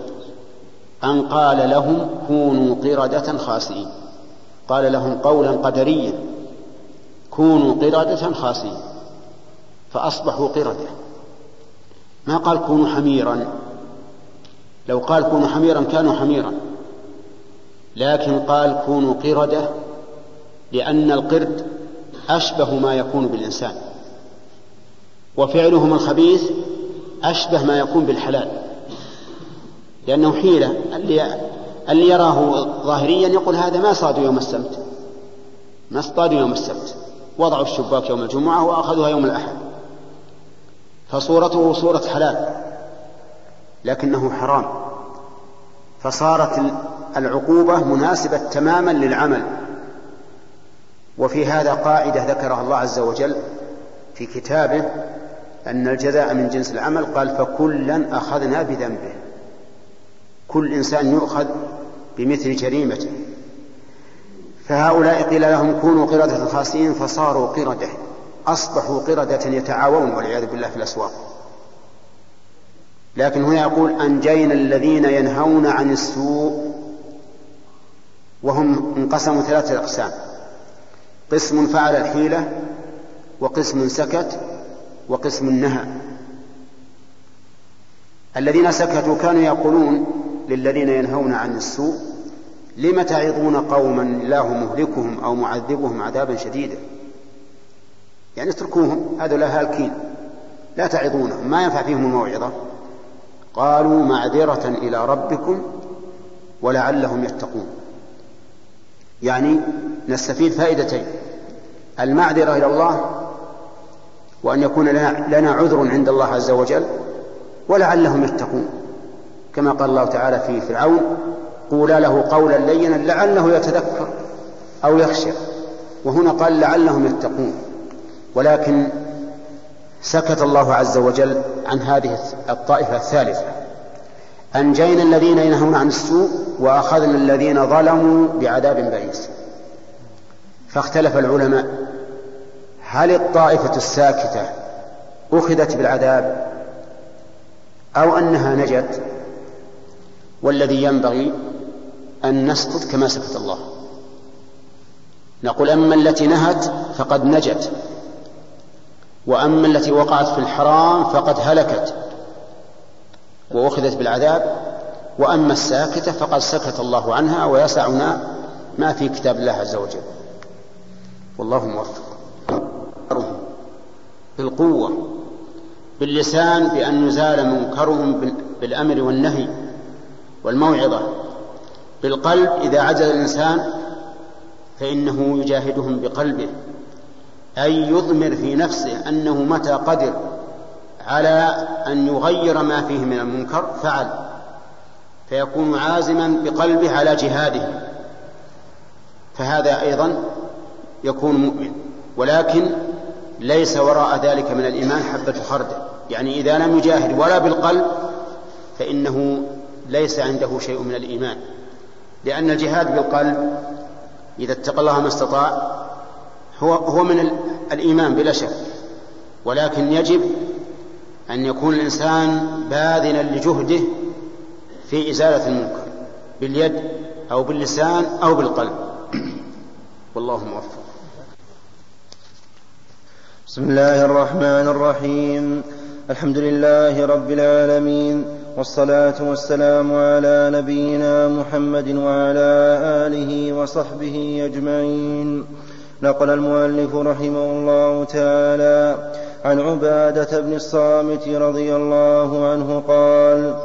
أن قال لهم كونوا قردة خاسئين. قال لهم قولا قدريا كونوا قردة خاسئين فأصبحوا قردة. ما قال كونوا حميرا؟ لو قال كونوا حميرا كانوا حميرا لكن قال كونوا قردة لأن القرد أشبه ما يكون بالإنسان وفعلهم الخبيث أشبه ما يكون بالحلال لأنه حيلة اللي يراه ظاهريا يقول هذا ما صادوا يوم السبت. ما اصطادوا يوم السبت. وضعوا الشباك يوم الجمعة وأخذوها يوم الأحد. فصورته صورة حلال لكنه حرام. فصارت العقوبة مناسبة تماما للعمل. وفي هذا قاعدة ذكرها الله عز وجل في كتابه أن الجزاء من جنس العمل قال فكلا أخذنا بذنبه. كل إنسان يؤخذ بمثل جريمته. فهؤلاء قيل لهم كونوا قردة خاسئين فصاروا قردة. أصبحوا قردة يتعاونون والعياذ بالله في الأسواق. لكن هنا يقول أنجينا الذين ينهون عن السوء وهم انقسموا ثلاثة أقسام. قسم فعل الحيلة وقسم سكت وقسم نهى الذين سكتوا كانوا يقولون للذين ينهون عن السوء لم تعظون قوما الله مهلكهم أو معذبهم عذابا شديدا؟ يعني اتركوهم هذولا هالكين. لا تعظونهم ما ينفع فيهم الموعظة؟ قالوا معذرة إلى ربكم ولعلهم يتقون. يعني نستفيد فائدتين المعذرة إلى الله وأن يكون لنا عذر عند الله عز وجل ولعلهم يتقون. كما قال الله تعالى في فرعون قولا له قولا لينا لعله يتذكر أو يخشى وهنا قال لعلهم يتقون ولكن سكت الله عز وجل عن هذه الطائفة الثالثة أنجينا الذين ينهون عن السوء وأخذنا الذين ظلموا بعذاب بئيس فاختلف العلماء هل الطائفة الساكتة أخذت بالعذاب أو أنها نجت؟ والذي ينبغي أن نسكت كما سكت الله. نقول أما التي نهت فقد نجت وأما التي وقعت في الحرام فقد هلكت وأخذت بالعذاب وأما الساكتة فقد سكت الله عنها ويسعنا ما في كتاب الله عز وجل. والله موفق. بالقوة باللسان بأن يزال منكرهم بالأمر والنهي. والموعظة بالقلب إذا عجز الإنسان فإنه يجاهدهم بقلبه أي يضمر في نفسه أنه متى قدر على أن يغير ما فيه من المنكر فعل فيكون عازما بقلبه على جهاده فهذا أيضا يكون مؤمن ولكن ليس وراء ذلك من الإيمان حبة خردل يعني إذا لم يجاهد ولا بالقلب فإنه ليس عنده شيء من الإيمان. لأن الجهاد بالقلب إذا اتقى الله ما استطاع هو هو من الإيمان بلا شك. ولكن يجب أن يكون الإنسان باذلا لجهده في إزالة المنكر باليد أو باللسان أو بالقلب. والله موفق. بسم الله الرحمن الرحيم. الحمد لله رب العالمين. والصلاة والسلام على نبينا محمد وعلى آله وصحبه أجمعين. نقل المؤلف رحمه الله تعالى عن عبادة بن الصامت رضي الله عنه قال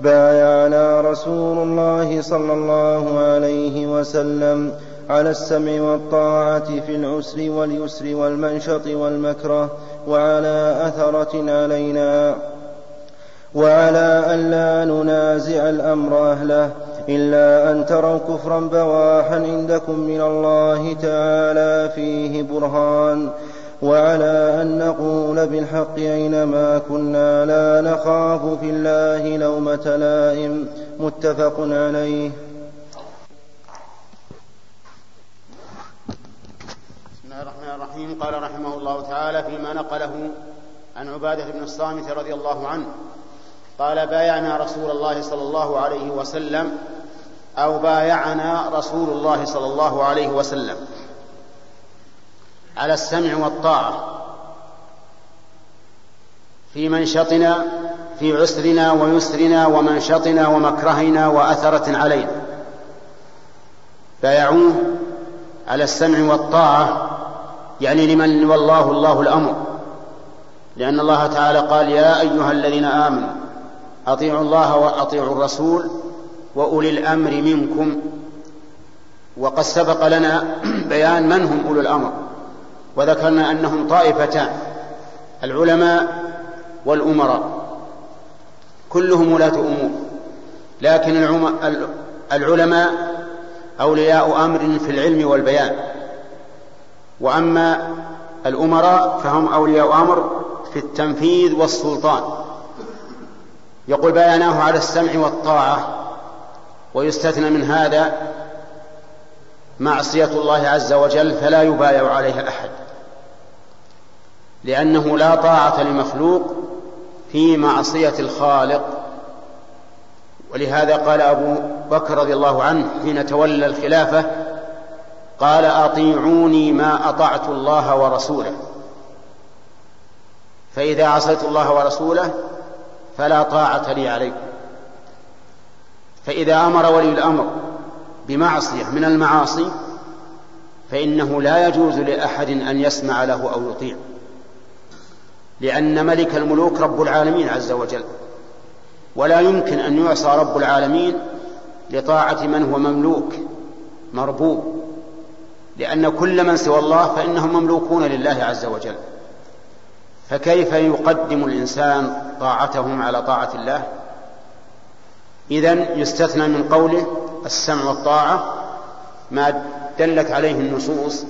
بايعنا رسول الله صلى الله عليه وسلم على السمع والطاعة في العسر واليسر والمنشط والمكره وعلى أثرة علينا. وعلى ألا ننازع الأمر أهله إلا أن تروا كفرا بواحا عندكم من الله تعالى فيه برهان وعلى أن نقول بالحق أينما كنا لا نخاف في الله لومة لائم متفق عليه. بسم الله الرحمن الرحيم. قال رحمه الله تعالى فيما نقله عن عبادة بن الصامت رضي الله عنه. قال بايعنا رسول الله صلى الله عليه وسلم أو بايعنا رسول الله صلى الله عليه وسلم. على السمع والطاعة. في منشطنا في عسرنا ويسرنا ومنشطنا ومكرهنا وأثرة علينا. بايعوه على السمع والطاعة يعني لمن والله الله الأمر. لأن الله تعالى قال يا أيها الذين آمنوا أطيعوا الله وأطيعوا الرسول وأولي الأمر منكم. وقد سبق لنا بيان من هم أولو الأمر وذكرنا أنهم طائفتان العلماء والأمراء كلهم ولاة أمور لكن العلماء أولياء أمر في العلم والبيان. وأما الأمراء فهم أولياء أمر في التنفيذ والسلطان. يقول بياناه على السمع والطاعة ويستثنى من هذا معصية الله عز وجل فلا يبايع عليها أحد لأنه لا طاعة لمخلوق في معصية الخالق. ولهذا قال أبو بكر رضي الله عنه حين تولى الخلافة قال أطيعوني ما أطعت الله ورسوله. فإذا عصيت الله ورسوله فلا طاعة لي عليكم. فإذا أمر ولي الأمر بمعصية من المعاصي فإنه لا يجوز لأحد أن يسمع له أو يطيع. لأن ملك الملوك رب العالمين عز وجل. ولا يمكن أن يعصى رب العالمين لطاعة من هو مملوك مربوب. لأن كل من سوى الله فإنهم مملوكون لله عز وجل. فكيف يقدم الإنسان طاعتهم على طاعة الله؟ إذن يستثنى من قوله السمع والطاعة ما دلت عليه النصوص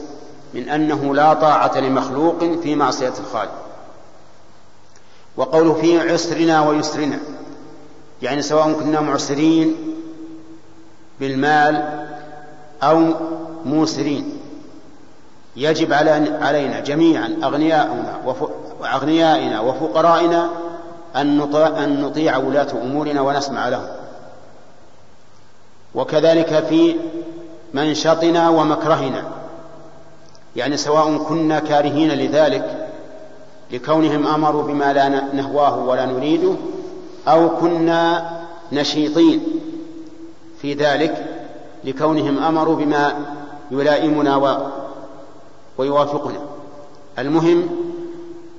من أنه لا طاعة لمخلوق في معصية الخالق. وقوله في عسرنا ويسرنا يعني سواء كنا معسرين بالمال أو موسرين. يجب علينا جميعا أغنياؤنا وأغنيائنا وفقرائنا أن نطيع ولاة أمورنا ونسمع لهم. وكذلك في منشطنا ومكرهنا. يعني سواء كنا كارهين لذلك لكونهم أمروا بما لا نهواه ولا نريده أو كنا نشيطين في ذلك لكونهم أمروا بما يلائمنا ويوافقنا. المهم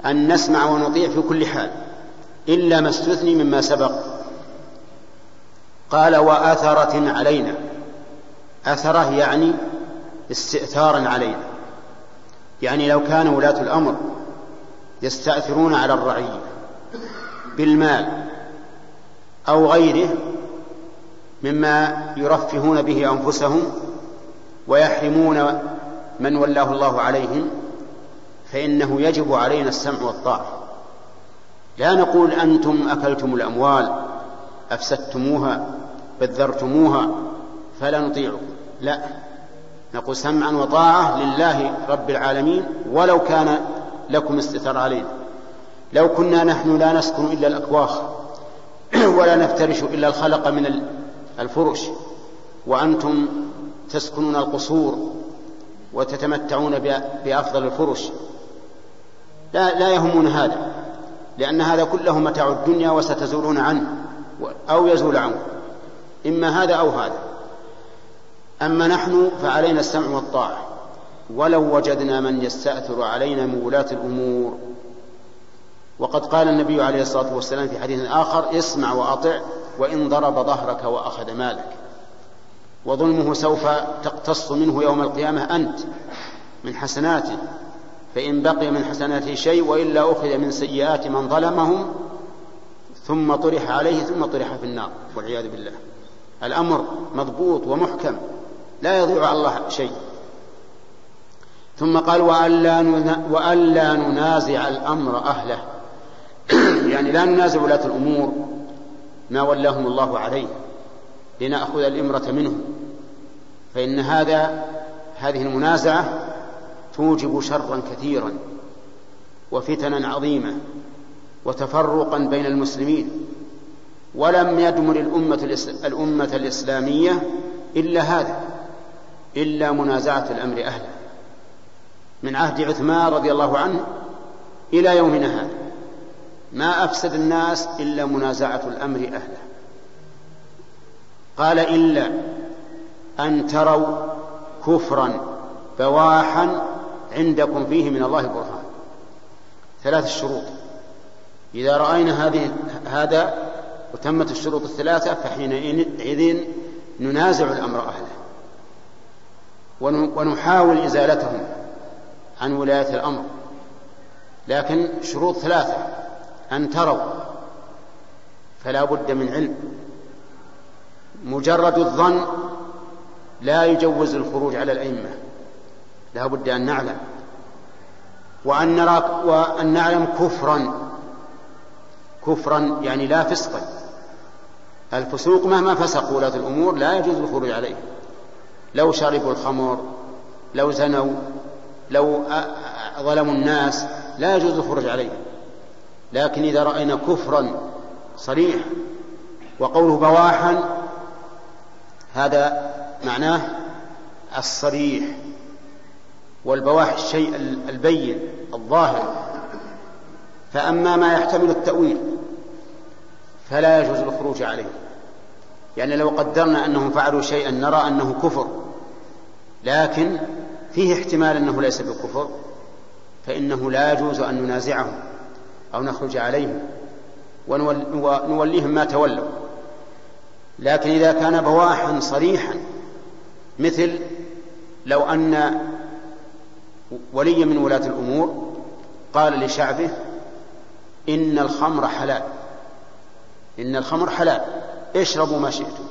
أن نسمع ونطيع في كل حال إلا ما استثني مما سبق. قال وآثرة علينا. آثرة يعني استئثارا علينا. يعني لو كان ولاة الأمر يستأثرون على الرعية بالمال أو غيره مما يرفهون به أنفسهم ويحرمون من ولاه الله عليهم فإنه يجب علينا السمع والطاعة. لا نقول أنتم أكلتم الأموال أفسدتموها بذرتموها فلا نطيعكم. لا. نقول سمعا وطاعة لله رب العالمين ولو كان لكم استثار علينا. لو كنا نحن لا نسكن إلا الأكواخ ولا نفترش إلا الخلق من الفرش وأنتم تسكنون القصور وتتمتعون بأفضل الفرش. لا, لا يهمون هذا لأن هذا كله متاع الدنيا وستزولون عنه أو يزول عنه إما هذا أو هذا. أما نحن فعلينا السمع والطاعة ولو وجدنا من يستأثر علينا من ولاة الأمور. وقد قال النبي عليه الصلاة والسلام في حديث آخر اسمع وأطع وإن ضرب ظهرك وأخذ مالك. وظلمه سوف تقتص منه يوم القيامة أنت من حسناته فإن بقي من حسناته شيء وإلا أخذ من سيئات من ظلمهم ثم طرح عليه ثم طرح في النار والعياذ بالله. الأمر مضبوط ومحكم لا يضيع على الله شيء. ثم قال وألا, ننازع الأمر أهله. يعني لا ننازع ولاة الأمور ما ولاهم الله عليه لنأخذ الإمرة منهم. فإن هذا هذه المنازعة توجب شرا كثيرا وفتنا عظيمة وتفرقا بين المسلمين. ولم يدمر الأمة, الأمة الإسلامية إلا هذا إلا منازعة الأمر أهله. من عهد عثمان رضي الله عنه إلى يومنا هذا. ما أفسد الناس إلا منازعة الأمر أهله. قال إلا أن تروا كفرا بواحا عندكم فيه من الله برهان. ثلاث الشروط. إذا رأينا هذه هذا وتمت الشروط الثلاثة فحينئذ ننازع الأمر أهله. ونحاول إزالتهم عن ولاية الأمر. لكن شروط ثلاثة. أن تروا. فلا بد من علم. مجرد الظن لا يجوز الخروج على الأئمة. لا بد أن نعلم. وأن نرى وأن نعلم كفرا. كفرا يعني لا فسقا. الفسوق مهما فسق ولاة الأمور لا يجوز الخروج عليه لو شربوا الخمر لو زنوا لو ظلموا الناس لا يجوز الخروج عليهم. لكن إذا رأينا كفرا صريح وقوله بواحا هذا معناه الصريح والبواح الشيء البين الظاهر. فأما ما يحتمل التأويل فلا يجوز الخروج عليه. يعني لو قدرنا أنهم فعلوا شيئا نرى أنه كفر لكن فيه احتمال أنه ليس بكفر فإنه لا يجوز أن ننازعهم أو نخرج عليهم ونوليهم ما تولوا. لكن إذا كان بواحا صريحا مثل لو أن ولي من ولاة الأمور قال لشعبه إن الخمر حلال. إن الخمر حلال. اشربوا ما شئتم.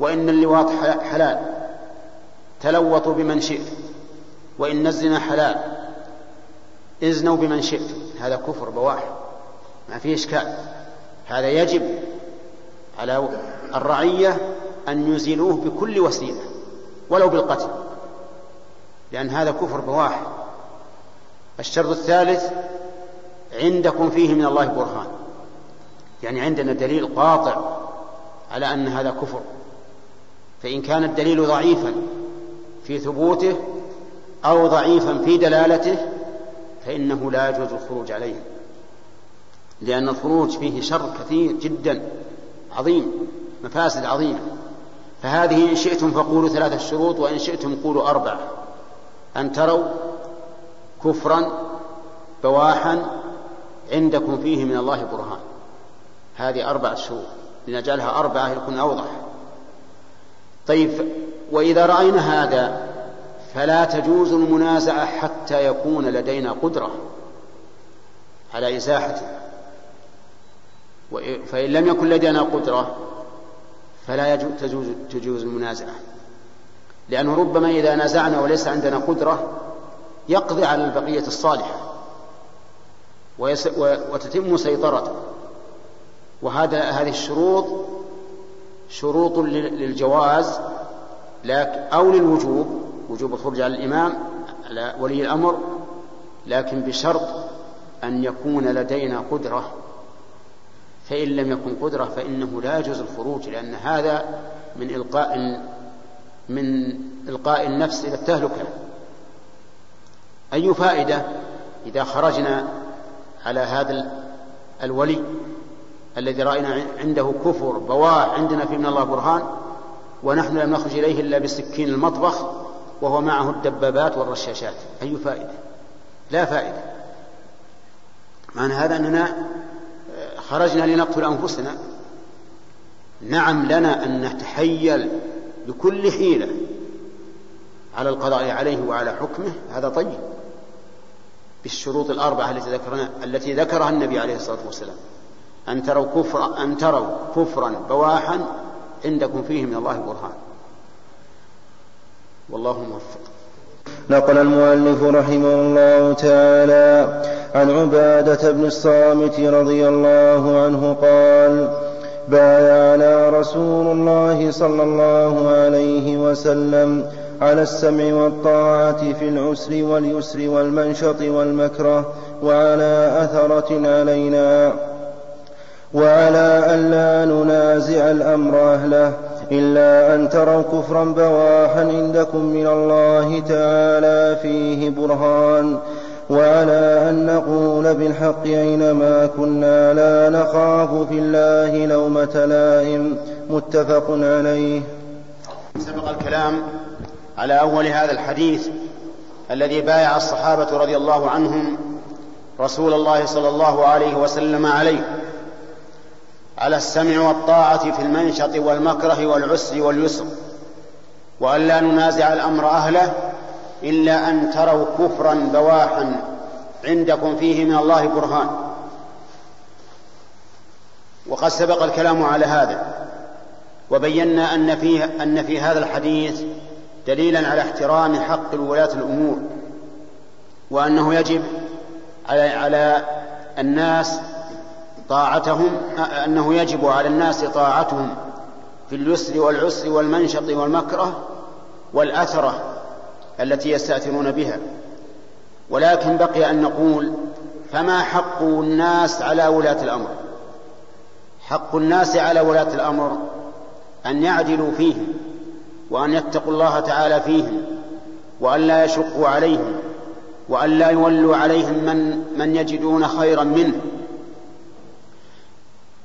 وإن اللواط حلال. تلوطوا بمن شئتم. وإن الزنا حلال. ازنوا بمن شئتم. هذا كفر بواح ما فيه إشكال. هذا يجب على الرعية أن يزيلوه بكل وسيلة ولو بالقتل لأن هذا كفر بواح. الشرط الثالث عندكم فيه من الله برهان. يعني عندنا دليل قاطع على أن هذا كفر. فإن كان الدليل ضعيفا في ثبوته أو ضعيفا في دلالته فإنه لا يجوز الخروج عليه. لأن الخروج فيه شر كثير جدا عظيم مفاسد عظيمة. فهذه إن شئتم فقولوا ثلاثة شروط وإن شئتم قولوا أربعة. أن تروا كفرا بواحا عندكم فيه من الله برهان. هذه أربعة شروط. لنجعلها أربعة يكون أوضح. طيب وإذا رأينا هذا فلا تجوز المنازعة حتى يكون لدينا قدرة على إزاحته فإن لم يكن لدينا قدرة فلا تجوز, تجوز المنازعة. لأنه ربما إذا نازعنا وليس عندنا قدرة يقضي على البقية الصالحة. وتتم سيطرته. وهذا هذه الشروط شروط للجواز لكن أو للوجوب. وجوب الخروج على الإمام على ولي الأمر. لكن بشرط أن يكون لدينا قدرة فإن لم يكن قدرة فإنه لا يجوز الخروج لأن هذا من إلقاء من إلقاء النفس إلى التهلكة. أي فائدة إذا خرجنا على هذا الولي الذي رأينا عنده كفر بواح عندنا في من الله برهان ونحن لم نخرج إليه إلا بسكين المطبخ وهو معه الدبابات والرشاشات. أي فائدة؟ لا فائدة. معنى هذا أننا خرجنا لنقتل أنفسنا. نعم لنا أن نتحيل بكل حيلة على القضاء عليه وعلى حكمه. هذا طيب. بالشروط الأربعة التي ذكرنا التي ذكرها النبي عليه الصلاة والسلام. أن تروا كفرا أن تروا كفرا بواحا عندكم فيه من الله برهان. والله موفق. نقل المؤلف رحمه الله تعالى عن عبادة بن الصامت رضي الله عنه قال بايعنا رسول الله صلى الله عليه وسلم على السمع والطاعة في العسر واليسر والمنشط والمكره وعلى أثرة علينا وعلى ألا ننازع الأمر أهله إلا أن تروا كفرا بواحا عندكم من الله تعالى فيه برهان وعلى أن نقول بالحق أينما كنا لا نخاف في الله لومة لائم. متفق عليه. سبق الكلام على أول هذا الحديث الذي بايع الصحابة رضي الله عنهم رسول الله صلى الله عليه وسلم عليه. على السمع والطاعة في المنشط والمكره والعسر واليسر وأن لا ننازع الأمر أهله إلا أن تروا كفرا بواحا عندكم فيه من الله برهان. وقد سبق الكلام على هذا وبينا أن فيه أن في هذا الحديث دليلا على احترام حق ولاة الأمور وأنه يجب على على الناس طاعتهم أنه يجب على الناس طاعتهم في اليسر والعسر والمنشط والمكره والأثرة التي يستأثرون بها. ولكن بقي أن نقول فما حق الناس على ولاة الأمر؟ حق الناس على ولاة الأمر أن يعدلوا فيهم وأن يتقوا الله تعالى فيهم وأن لا يشقوا عليهم وأن لا يولوا عليهم من, من يجدون خيرا منه.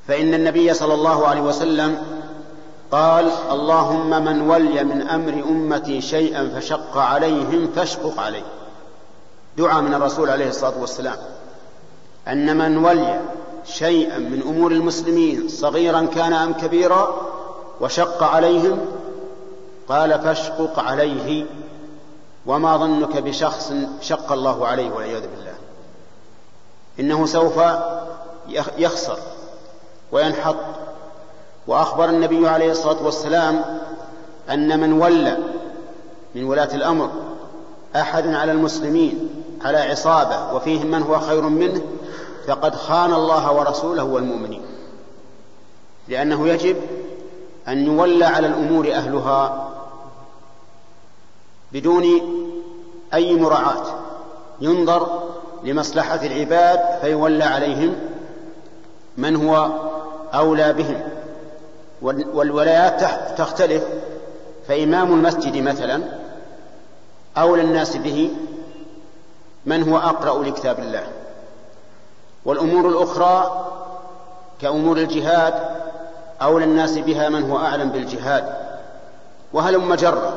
فإن النبي صلى الله عليه وسلم قال اللهم من ولي من أمر أمتي شيئا فشق عليهم فاشقق عليه. دعاء من الرسول عليه الصلاة والسلام. أن من ولي شيئا من أمور المسلمين صغيرا كان أم كبيرا وشق عليهم قال فاشقق عليه وما ظنك بشخص شق الله عليه والعياذ بالله. إنه سوف يخسر. وينحط. وأخبر النبي عليه الصلاة والسلام أن من ولى من ولاة الأمر أحد على المسلمين على عصابة وفيهم من هو خير منه فقد خان الله ورسوله والمؤمنين. لأنه يجب أن يولى على الأمور أهلها بدون أي مراعاة. ينظر لمصلحة العباد فيولى عليهم من هو أولى بهم. والولايات تختلف. فإمام المسجد مثلا أولى الناس به من هو أقرأ لكتاب الله. والأمور الأخرى كأمور الجهاد أولى الناس بها من هو أعلم بالجهاد. وهلم مجرة؟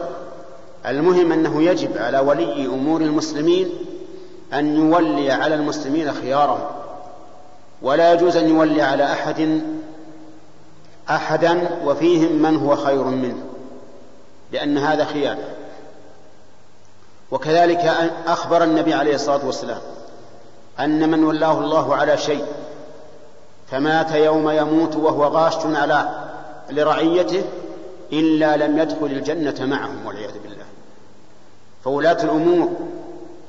المهم أنه يجب على ولي أمور المسلمين أن يولي على المسلمين خيارهم. ولا يجوز أن يولي على أحد أحدا وفيهم من هو خير منه لأن هذا خيانة وكذلك أخبر النبي عليه الصلاة والسلام أن من ولاه الله على شيء فمات يوم يموت وهو غاش على لرعيته إلا لم يدخل الجنة معهم والعياذ بالله. فولاة الأمور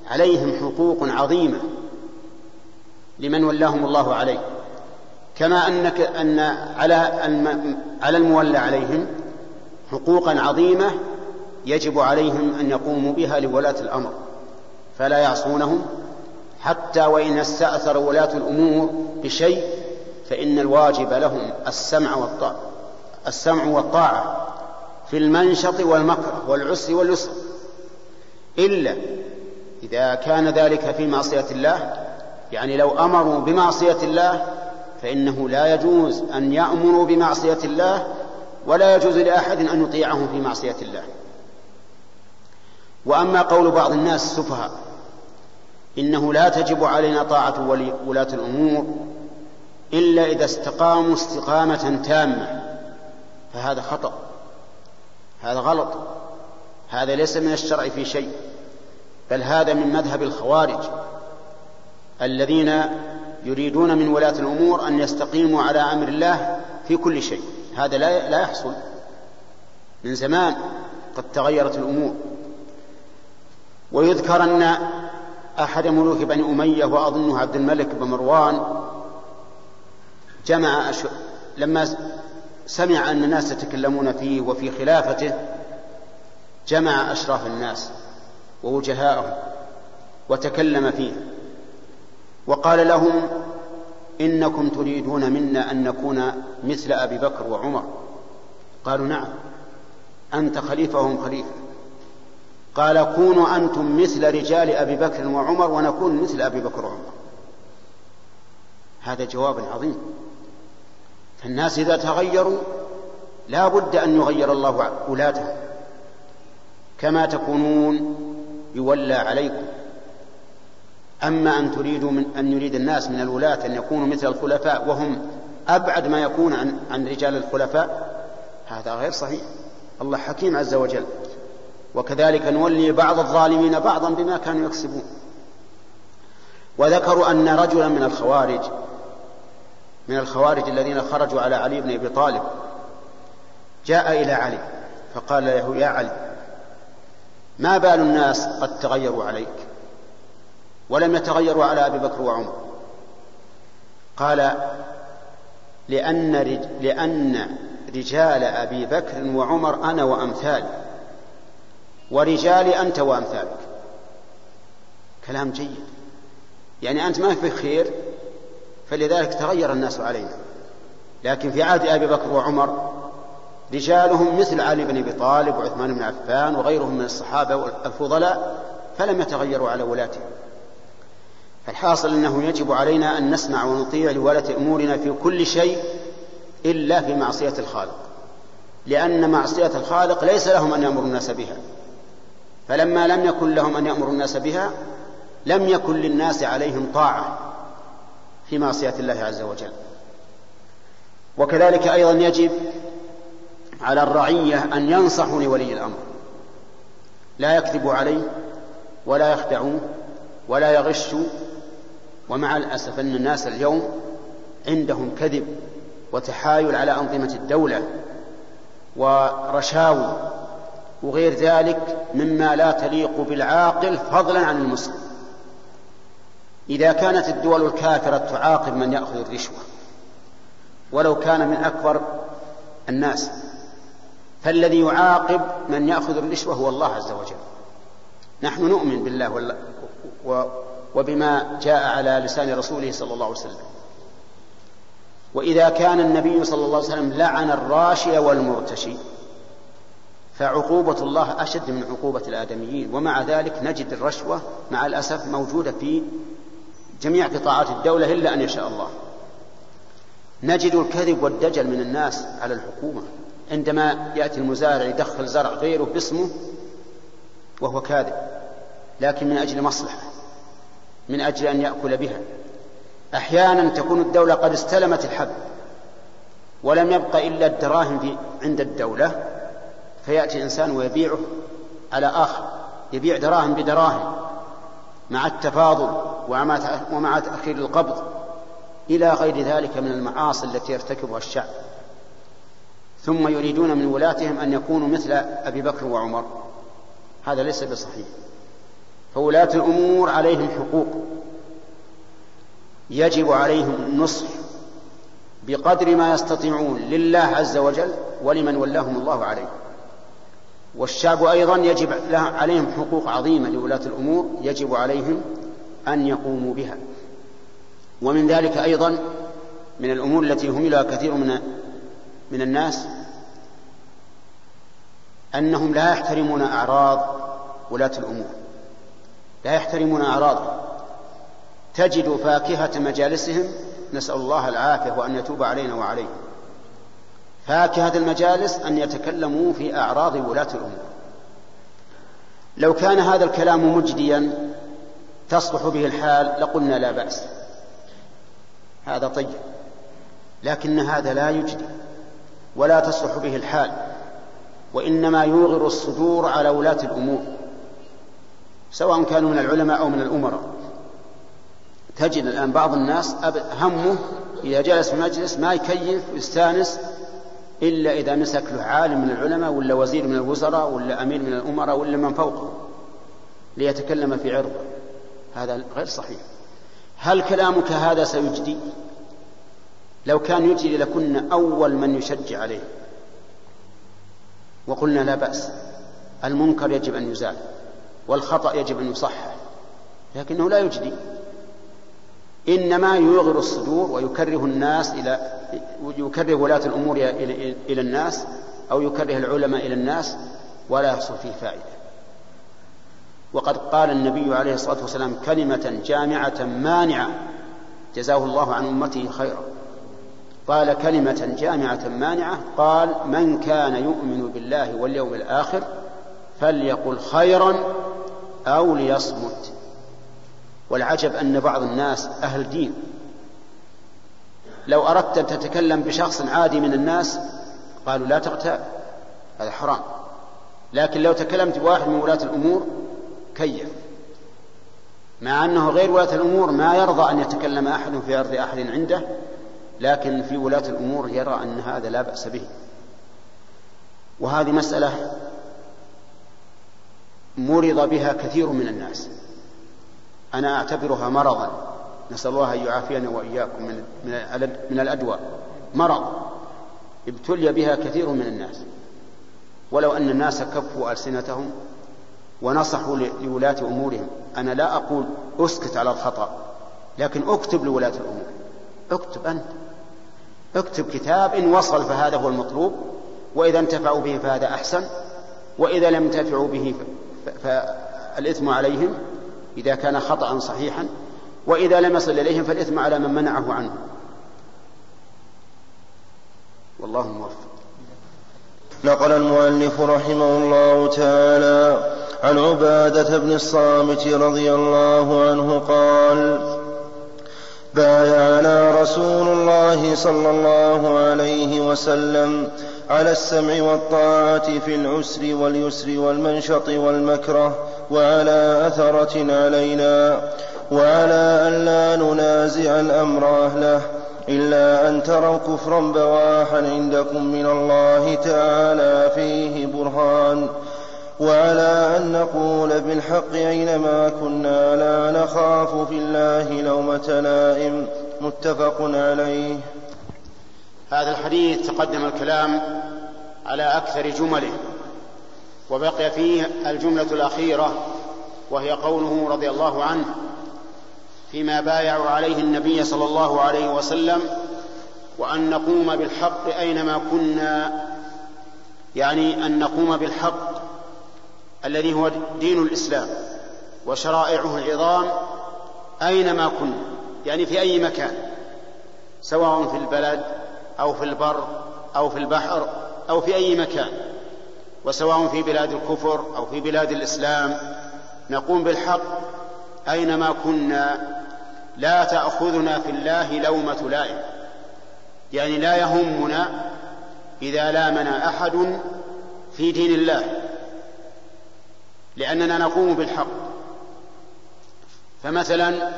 عليهم حقوق عظيمة لمن ولاهم الله عليه. كما أنك أن على على المولى عليهم حقوقا عظيمة يجب عليهم أن يقوموا بها لولاة الأمر فلا يعصونهم حتى وإن استأثر ولاة الأمور بشيء فإن الواجب لهم السمع والطاعة السمع والطاعة في المنشط والمكره والعسر واليسر. إلا إذا كان ذلك في معصية الله يعني لو أمروا بمعصية الله فإنه لا يجوز أن يأمروا بمعصية الله ولا يجوز لأحد أن يطيعهم في معصية الله. وأما قول بعض الناس السفهاء إنه لا تجب علينا طاعة ولاة الأمور إلا إذا استقاموا استقامة تامة. فهذا خطأ هذا غلط هذا ليس من الشرع في شيء بل هذا من مذهب الخوارج الذين يريدون من ولاة الأمور أن يستقيموا على أمر الله في كل شيء. هذا لا لا يحصل. من زمان قد تغيرت الأمور. ويذكر أن أحد ملوك بني أمية وأظنه عبد الملك بن مروان جمع أش... لما سمع أن الناس يتكلمون فيه وفي خلافته جمع أشراف الناس ووجهاءهم وتكلم فيه. وقال لهم إنكم تريدون منا أن نكون مثل أبي بكر وعمر. قالوا نعم أنت خليفة وهم خليفة. قال كونوا أنتم مثل رجال أبي بكر وعمر ونكون مثل أبي بكر وعمر. هذا جواب عظيم. فالناس إذا تغيروا لا بد أن يغير الله ولاتهم كما تكونون يولى عليكم. أما أن تريدوا من أن يريد الناس من الولاة أن يكونوا مثل الخلفاء وهم أبعد ما يكون عن, عن رجال الخلفاء هذا غير صحيح. الله حكيم عز وجل. وكذلك نولي بعض الظالمين بعضا بما كانوا يكسبون. وذكروا أن رجلا من الخوارج من الخوارج الذين خرجوا على علي بن أبي طالب. جاء إلى علي فقال له يا علي ما بال الناس قد تغيروا عليك؟ ولم يتغيروا على أبي بكر وعمر. قال لأن. لأن رجال أبي بكر وعمر أنا وأمثالي. ورجالي أنت وأمثالك. كلام جيد. يعني أنت ما في خير فلذلك تغير الناس علينا. لكن في عهد أبي بكر وعمر رجالهم مثل علي بن أبي طالب وعثمان بن عفان وغيرهم من الصحابة الفضلاء فلم يتغيروا على ولاتهم. فالحاصل أنه يجب علينا أن نسمع ونطيع لولاة أمورنا في كل شيء إلا في معصية الخالق. لأن معصية الخالق ليس لهم أن يأمروا الناس بها. فلما لم يكن لهم أن يأمروا الناس بها لم يكن للناس عليهم طاعة في معصية الله عز وجل. وكذلك أيضا يجب على الرعية أن ينصحوا لولي الأمر. لا يكذبوا عليه ولا يخدعوه ولا يغشوا ومع الأسف أن الناس اليوم عندهم كذب وتحايل على أنظمة الدولة ورشاوي وغير ذلك مما لا تليق بالعاقل فضلا عن المسلم. إذا كانت الدول الكافرة تعاقب من يأخذ الرشوة ولو كان من أكبر الناس فالذي يعاقب من يأخذ الرشوة هو الله عز وجل. نحن نؤمن بالله وبما جاء على لسان رسوله صلى الله عليه وسلم. وإذا كان النبي صلى الله عليه وسلم لعن الراشي والمرتشي فعقوبة الله أشد من عقوبة الآدميين. ومع ذلك نجد الرشوة مع الأسف موجودة في جميع قطاعات الدولة إلا أن يشاء الله. نجد الكذب والدجل من الناس على الحكومة. عندما يأتي المزارع يدخل زرع غيره باسمه وهو كاذب لكن من أجل مصلحة. من أجل أن يأكل بها. أحيانا تكون الدولة قد استلمت الحب ولم يبق إلا الدراهم عند الدولة فيأتي إنسان ويبيعه على آخر يبيع دراهم بدراهم مع التفاضل ومع تأخير القبض إلى غير ذلك من المعاصي التي يرتكبها الشعب. ثم يريدون من ولاتهم أن يكونوا مثل أبي بكر وعمر. هذا ليس بصحيح. فولاة الأمور عليهم حقوق. يجب عليهم النصح بقدر ما يستطيعون لله عز وجل ولمن ولاهم الله عليه. والشعب أيضا يجب عليهم حقوق عظيمة لولاة الأمور يجب عليهم أن يقوموا بها. ومن ذلك أيضا من الأمور التي هملها كثير من من الناس أنهم لا يحترمون أعراض ولاة الأمور. لا يحترمون أعراضهم تجد فاكهة مجالسهم نسأل الله العافية وأن يتوب علينا وعليهم. فاكهة المجالس أن يتكلموا في أعراض ولاة الأمور. لو كان هذا الكلام مجديا تصلح به الحال لقلنا لا بأس. هذا طيب لكن هذا لا يجدي ولا تصلح به الحال وإنما يوغر الصدور على ولاة الأمور. سواء كانوا من العلماء أو من الأمراء. تجد الآن بعض الناس همه إذا جلس في مجلس ما يكيف ويستانس إلا إذا مسك له عالم من العلماء ولا وزير من الوزراء ولا أمير من الأمراء ولا من فوقه ليتكلم في عرضه. هذا غير صحيح. هل كلامك هذا سيجدي؟ لو كان يجدي لكنا أول من يشجع عليه. وقلنا لا بأس. المنكر يجب أن يزال. والخطأ يجب أن يصحح لكنه لا يجدي. إنما يوغر الصدور ويكره الناس إلى يكره ولاة الأمور إلى الناس أو يكره العلماء إلى الناس ولا يحصل فيه فائدة. وقد قال النبي عليه الصلاة والسلام كلمة جامعة مانعة جزاه الله عن أمته خيرا. قال كلمة جامعة مانعة قال من كان يؤمن بالله واليوم الآخر فليقل خيرا أو ليصمت. والعجب أن بعض الناس أهل دين. لو أردت أن تتكلم بشخص عادي من الناس قالوا لا تغتاب هذا حرام. لكن لو تكلمت بواحد من ولاة الأمور كيف؟ مع أنه غير ولاة الأمور ما يرضى أن يتكلم أحد في أرض أحد عنده لكن في ولاة الأمور يرى أن هذا لا بأس به. وهذه مسألة مرض بها كثير من الناس. أنا أعتبرها مرضا. نسأل الله أن يعافينا وإياكم من من الأدواء مرض. ابتلي بها كثير من الناس. ولو أن الناس كفوا ألسنتهم ونصحوا لولاة أمورهم. أنا لا أقول أسكت على الخطأ لكن أكتب لولاة الأمور. اكتب أنت. اكتب كتاب إن وصل فهذا هو المطلوب. وإذا انتفعوا به فهذا أحسن. وإذا لم ينتفعوا به فالإثم عليهم إذا كان خطأ صحيحا وإذا لم يصل إليهم فالإثم على من منعه عنه. والله موفق. نقل المؤلف رحمه الله تعالى عن عبادة بن الصامت رضي الله عنه قال بايعنا رسول الله صلى الله عليه وسلم على السمع والطاعة في العسر واليسر والمنشط والمكره وعلى أثرة علينا وعلى أن لا ننازع الأمر أهله إلا أن تروا كفرا بواحا عندكم من الله تعالى فيه برهان وعلى أن نقول بالحق أينما كنا لا نخاف في الله لومة لائم متفق عليه هذا الحديث تقدم الكلام على أكثر جمله وبقي فيه الجملة الأخيرة وهي قوله رضي الله عنه فيما بايعوا عليه النبي صلى الله عليه وسلم وأن نقوم بالحق أينما كنا يعني أن نقوم بالحق الذي هو دين الإسلام وشرائعه العظام أينما كنا يعني في أي مكان سواء في البلد أو في البر أو في البحر أو في أي مكان وسواء في بلاد الكفر أو في بلاد الإسلام نقوم بالحق أينما كنا. لا تأخذنا في الله لومة لائم يعني لا يهمنا إذا لامنا أحد في دين الله لأننا نقوم بالحق. فمثلا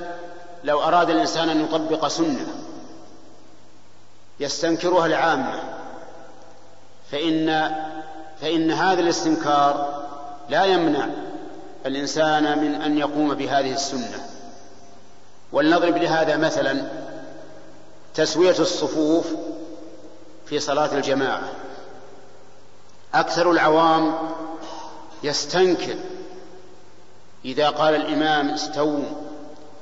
لو أراد الإنسان أن يطبق سنة يستنكرها العامة. فإن فإن هذا الاستنكار لا يمنع الإنسان من أن يقوم بهذه السنة. ولنضرب لهذا مثلا تسوية الصفوف في صلاة الجماعة. أكثر العوام يستنكر إذا قال الإمام استووا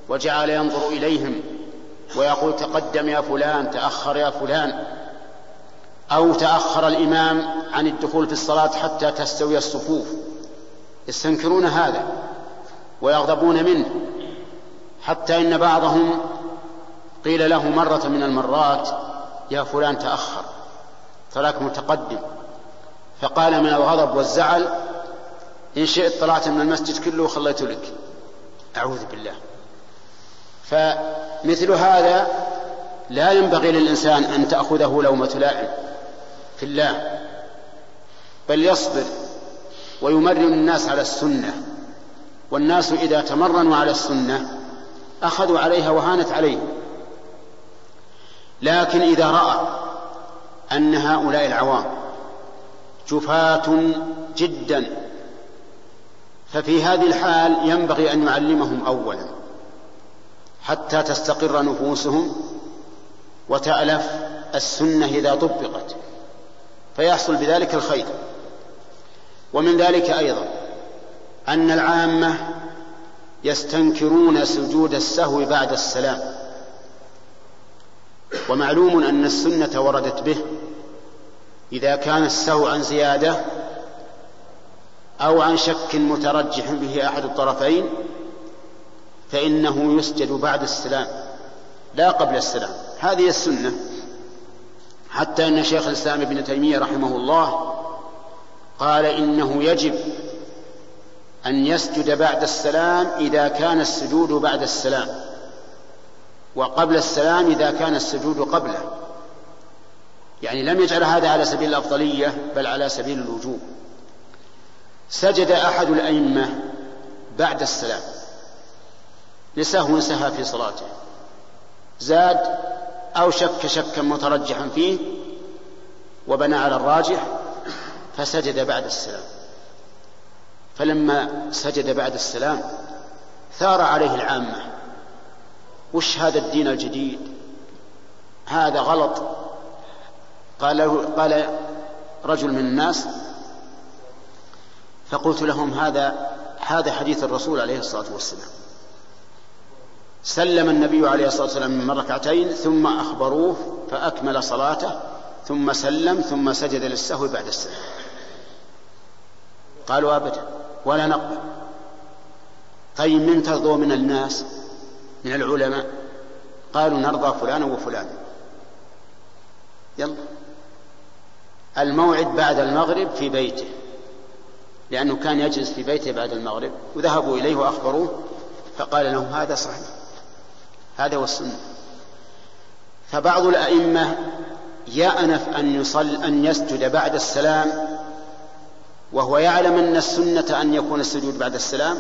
وجعل ينظر إليهم ويقول تقدم يا فلان تأخر يا فلان. أو تأخر الإمام عن الدخول في الصلاة حتى تستوي الصفوف. يستنكرون هذا ويغضبون منه. حتى إن بعضهم قيل له مرة من المرات يا فلان تأخر تراك متقدم فقال من الغضب والزعل إن شئت طلعت من المسجد كله وخليت لك. أعوذ بالله. فمثل هذا لا ينبغي للإنسان أن تأخذه لومة لائم في الله بل يصبر ويمرن الناس على السنة والناس إذا تمرنوا على السنة أخذوا عليها وهانت عليهم. لكن إذا رأى أن هؤلاء العوام جفاة جدا ففي هذه الحال ينبغي أن يعلمهم أولا. حتى تستقر نفوسهم وتألف السنة إذا طبقت. فيحصل بذلك الخير. ومن ذلك أيضا أن العامة يستنكرون سجود السهو بعد السلام. ومعلوم أن السنة وردت به. إذا كان السهو عن زيادة أو عن شك مترجح به أحد الطرفين فإنه يسجد بعد السلام لا قبل السلام. هذه السنة. حتى أن شيخ الإسلام ابن تيمية رحمه الله قال إنه يجب أن يسجد بعد السلام إذا كان السجود بعد السلام وقبل السلام إذا كان السجود قبله. يعني لم يجعل هذا على سبيل الأفضلية بل على سبيل الوجوب. سجد أحد الأئمة بعد السلام. لسهو سهى في صلاته. زاد أو شك شكا مترجحا فيه وبنى على الراجح فسجد بعد السلام. فلما سجد بعد السلام ثار عليه العامة وش هذا الدين الجديد؟ هذا غلط. قال له قال رجل من الناس فقلت لهم هذا هذا حديث الرسول عليه الصلاة والسلام. سلم النبي عليه الصلاة والسلام من ركعتين ثم أخبروه فأكمل صلاته ثم سلم ثم سجد للسهو بعد السلام. قالوا أبدا ولا نقبل. طيب من ترضوا من الناس من العلماء؟ قالوا نرضى فلانا وفلانا. يلا. الموعد بعد المغرب في بيته لأنه كان يجلس في بيته بعد المغرب وذهبوا إليه وأخبروه فقال لهم هذا صحيح. هذا هو السنة. فبعض الأئمة يأنف أن يصل أن يسجد بعد السلام وهو يعلم أن السنة أن يكون السجود بعد السلام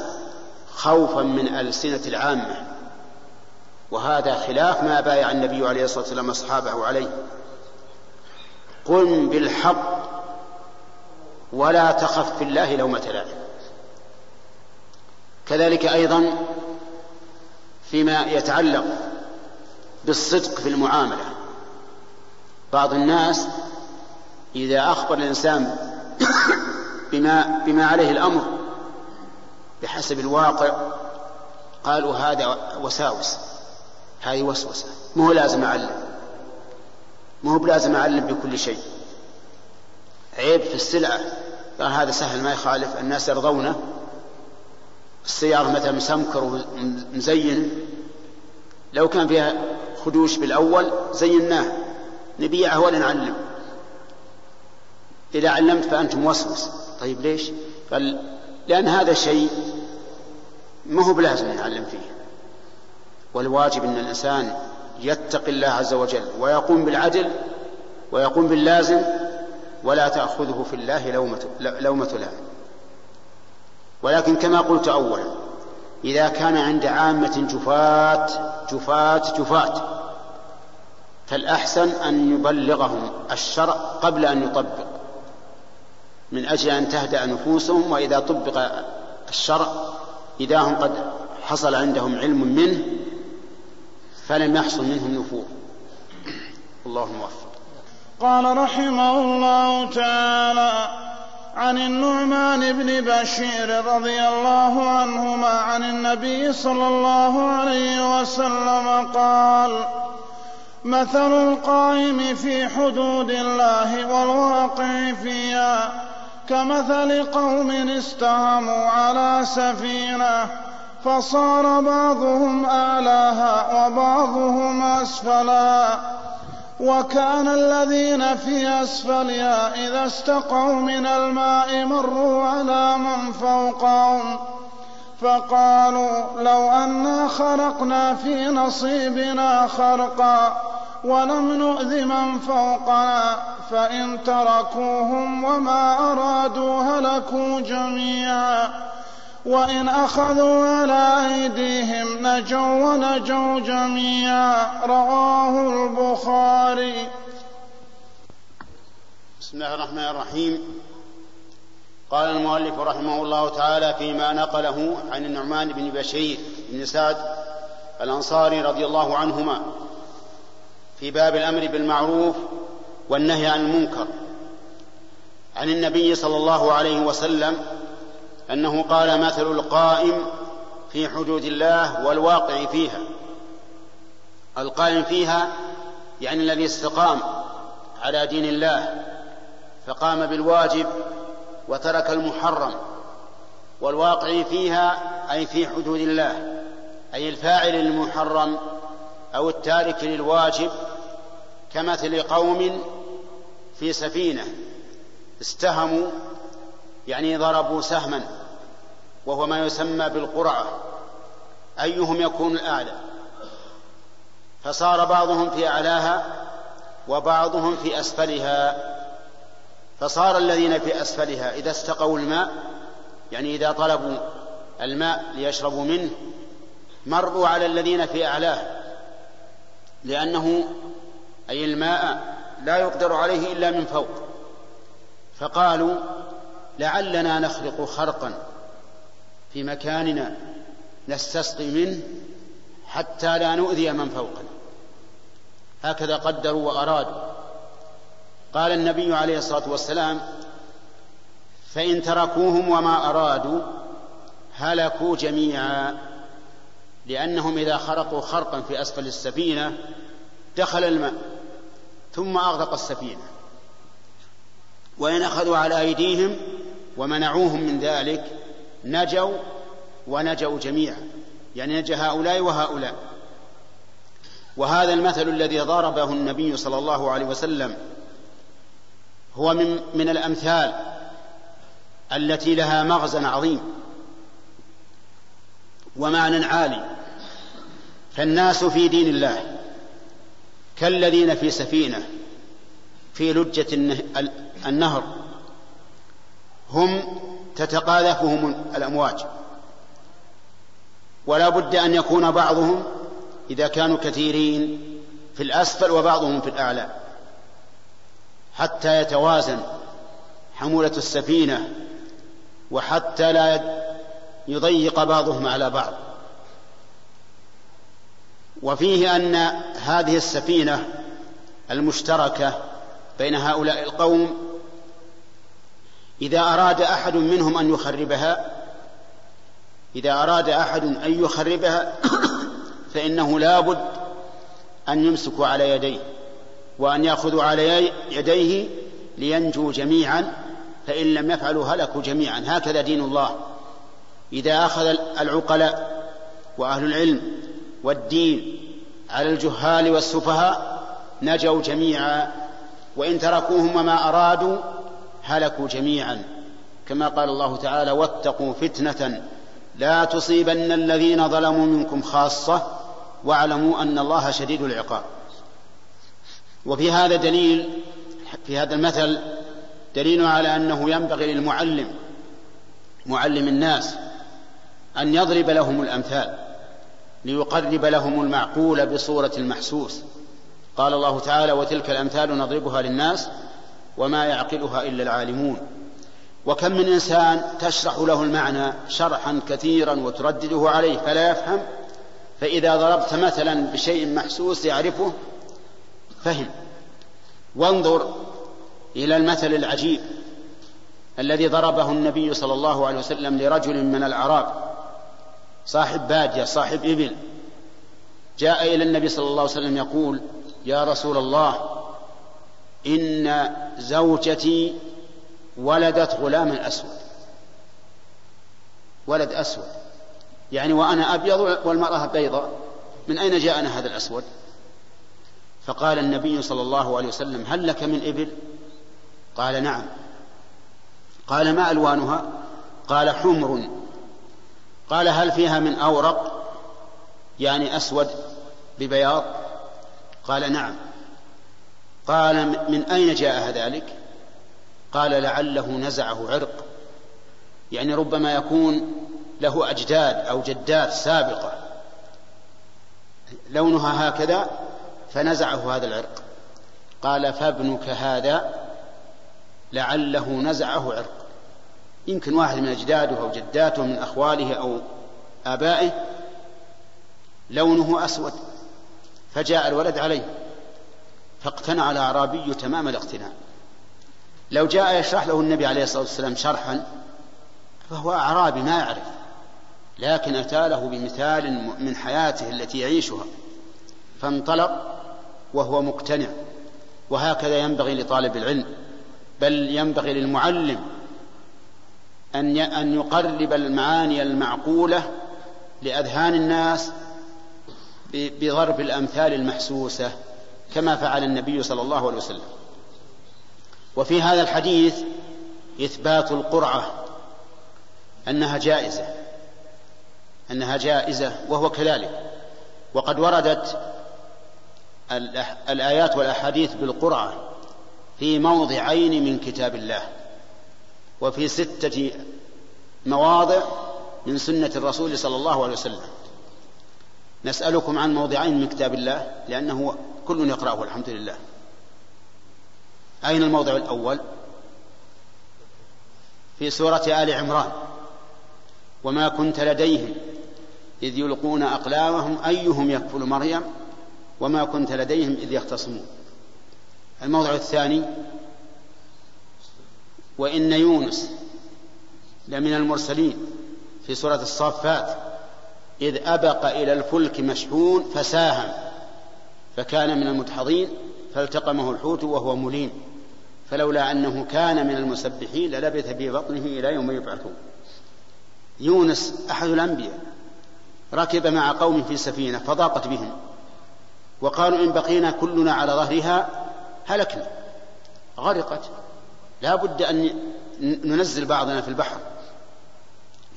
خوفا من ألسنة العامة. وهذا خلاف ما بايع النبي عليه الصلاة والسلام أصحابه عليه. قم بالحق ولا تخف في الله لومة لائم كذلك أيضا فيما يتعلق بالصدق في المعاملة. بعض الناس إذا أخبر الإنسان بما بما عليه الأمر بحسب الواقع قالوا هذا وساوس هذه وسوسة. مو لازم أعلم. مو بلازم أعلم بكل شيء. عيب في السلعة. قال هذا سهل ما يخالف. الناس يرضونه. السيارة مثلا مسمكر ومزين لو كان فيها خدوش بالأول زيناه. نبيعه ولا نعلم إذا علمت فأنت موسوس. طيب ليش؟ قال لأن هذا شيء ما هو بلازم نعلم فيه. والواجب أن الإنسان يتقي الله عز وجل ويقوم بالعدل ويقوم باللازم ولا تأخذه في الله لومة, لومة لائم. ولكن كما قلت أولا إذا كان عند عامة جفاة جفاة جفاة فالأحسن أن يبلغهم الشرع قبل أن يطبق من أجل أن تهدأ نفوسهم وإذا طبق الشرع إذا هم قد حصل عندهم علم منه فلم يحصل منهم نفور الله موفق. قال رحمه الله تعالى عن النعمان بن بشير رضي الله عنهما عن النبي صلى الله عليه وسلم قال مثل القائم في حدود الله والواقع فيها كمثل قوم استهموا على سفينة فصار بعضهم أعلاها وبعضهم اسفلها وكان الذين في أسفلها إذا استقوا من الماء مروا على من فوقهم. فقالوا لو أنا خرقنا في نصيبنا خرقا ولم نؤذ من فوقنا فإن تركوهم وما أرادوا هلكوا جميعا. وإن أخذوا على أيديهم نجوا ونجوا جميعا. رواه البخاري. بسم الله الرحمن الرحيم. قال المؤلف رحمه الله تعالى فيما نقله عن النعمان بن بشير بن سعد الأنصاري رضي الله عنهما في باب الأمر بالمعروف والنهي عن المنكر. عن النبي صلى الله عليه وسلم أنه قال مثل القائم في حدود الله والواقع فيها. القائم فيها يعني الذي استقام على دين الله فقام بالواجب وترك المحرم. والواقع فيها أي في حدود الله أي الفاعل للمحرم أو التارك للواجب كمثل قوم في سفينة استهموا يعني ضربوا سهما وهو ما يسمى بالقرعة أيهم يكون الأعلى؟ فصار بعضهم في أعلاها وبعضهم في أسفلها. فصار الذين في أسفلها إذا استقوا الماء يعني إذا طلبوا الماء ليشربوا منه مروا على الذين في أعلاه لأنه أي الماء لا يقدر عليه إلا من فوق. فقالوا لعلنا نخلق خرقا في مكاننا نستسقي منه حتى لا نؤذي من فوقنا. هكذا قدروا وأرادوا. قال النبي عليه الصلاة والسلام فإن تركوهم وما أرادوا هلكوا جميعا لأنهم إذا خرقوا خرقا في أسفل السفينة دخل الماء ثم أغرق السفينة. وإن أخذوا على أيديهم ومنعوهم من ذلك نجوا ونجوا جميعا. يعني نجا هؤلاء وهؤلاء. وهذا المثل الذي ضربه النبي صلى الله عليه وسلم هو من من الأمثال التي لها مغزى عظيم ومعنى عالي. فالناس في دين الله كالذين في سفينة في لجة النهر. هم تتقاذفهم الأمواج. ولا بد أن يكون بعضهم إذا كانوا كثيرين في الأسفل وبعضهم في الأعلى. حتى يتوازن حمولة السفينة وحتى لا يضيق بعضهم على بعض. وفيه أن هذه السفينة المشتركة بين هؤلاء القوم إذا أراد أحد منهم أن يخربها إذا أراد أحد أن يخربها فإنه لا بد أن يمسكوا على يديه وأن يأخذوا على يديه لينجوا جميعا فإن لم يفعلوا هلكوا جميعا. هكذا دين الله. إذا أخذ العقلاء وأهل العلم والدين على الجهال والسفهاء نجوا جميعا وإن تركوهم وما أرادوا هلكوا جميعا. كما قال الله تعالى واتقوا فتنة لا تصيبن الذين ظلموا منكم خاصة واعلموا أن الله شديد العقاب. وفي هذا دليل في هذا المثل دليل على أنه ينبغي للمعلم معلم الناس أن يضرب لهم الأمثال ليقرب لهم المعقول بصورة المحسوس. قال الله تعالى وتلك الأمثال نضربها للناس وما يعقلها إلا العالمون. وكم من إنسان تشرح له المعنى شرحا كثيرا وتردده عليه فلا يفهم فإذا ضربت مثلا بشيء محسوس يعرفه فهم. وانظر إلى المثل العجيب الذي ضربه النبي صلى الله عليه وسلم لرجل من الأعراب صاحب بادية صاحب إبل. جاء إلى النبي صلى الله عليه وسلم يقول يا رسول الله إن زوجتي ولدت غلاما أسود. ولد أسود. يعني وأنا أبيض والمرأة بيضاء من أين جاءنا هذا الأسود؟ فقال النبي صلى الله عليه وسلم هل لك من إبل؟ قال نعم. قال ما ألوانها؟ قال حمر. قال هل فيها من أورق؟ يعني أسود ببياض؟ قال نعم. قال من أين جاء ذلك؟ قال لعله نزعه عرق. يعني ربما يكون له أجداد أو جدات سابقة. لونها هكذا فنزعه هذا العرق. قال فابنك هذا لعله نزعه عرق. يمكن واحد من أجداده أو جداته من أخواله أو آبائه لونه أسود فجاء الولد عليه. فاقتنع الأعرابي تمام الاقتناع. لو جاء يشرح له النبي عليه الصلاة والسلام شرحا فهو أعرابي ما يعرف لكن أتى له بمثال من حياته التي يعيشها فانطلق وهو مقتنع. وهكذا ينبغي لطالب العلم بل ينبغي للمعلم أن أن يقرب المعاني المعقولة لأذهان الناس بضرب الأمثال المحسوسة. كما فعل النبي صلى الله عليه وسلم. وفي هذا الحديث إثبات القرعة أنها جائزة أنها جائزة وهو كذلك. وقد وردت الآيات والأحاديث بالقرعة في موضعين من كتاب الله وفي ستة مواضع من سنة الرسول صلى الله عليه وسلم. نسألكم عن موضعين من كتاب الله لأنه كل يقرأه الحمد لله. أين الموضع الأول؟ في سورة آل عمران. وما كنت لديهم إذ يلقون أقلامهم أيهم يكفل مريم؟ وما كنت لديهم إذ يختصمون. الموضع الثاني وإن يونس لمن المرسلين في سورة الصافات. إذ أبق إلى الفلك مشحون فساهم فكان من المدحضين فالتقمه الحوت وهو مليم فلولا أنه كان من المسبحين للبث في بطنه إلى يوم يبعثون. يونس أحد الأنبياء ركب مع قوم في سفينة فضاقت بهم. وقالوا إن بقينا كلنا على ظهرها هلكنا. غرقت. لا بد أن ننزل بعضنا في البحر.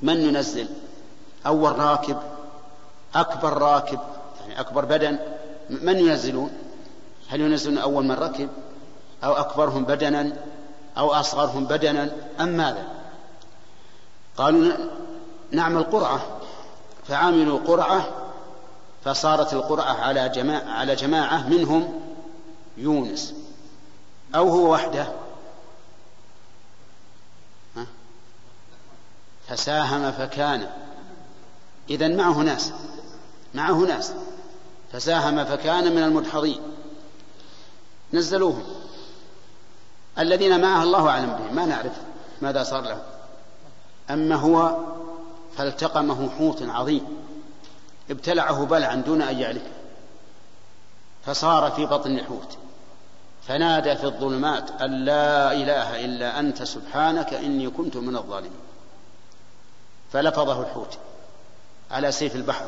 من ننزل؟ أول راكب أكبر راكب يعني أكبر بدن من ينزلون؟ هل ينزلون أول من ركب؟ أو أكبرهم بدنا؟ أو أصغرهم بدنا؟ أم ماذا؟ قالوا نعمل قرعة فعملوا قرعة فصارت القرعة على جماعة, على جماعة منهم يونس. أو هو وحده. فساهم فكان. إذا معه ناس معه ناس. فساهم فكان من المدحضين. نزلوهم. الذين معه الله أعلم بهم. ما نعرف ماذا صار لهم. أما هو فالتقمه حوت عظيم. ابتلعه بلعا دون أن يعرفه فصار في بطن الحوت فنادى في الظلمات أن لا إله إلا أنت سبحانك إني كنت من الظالمين. فلفظه الحوت. على سيف البحر.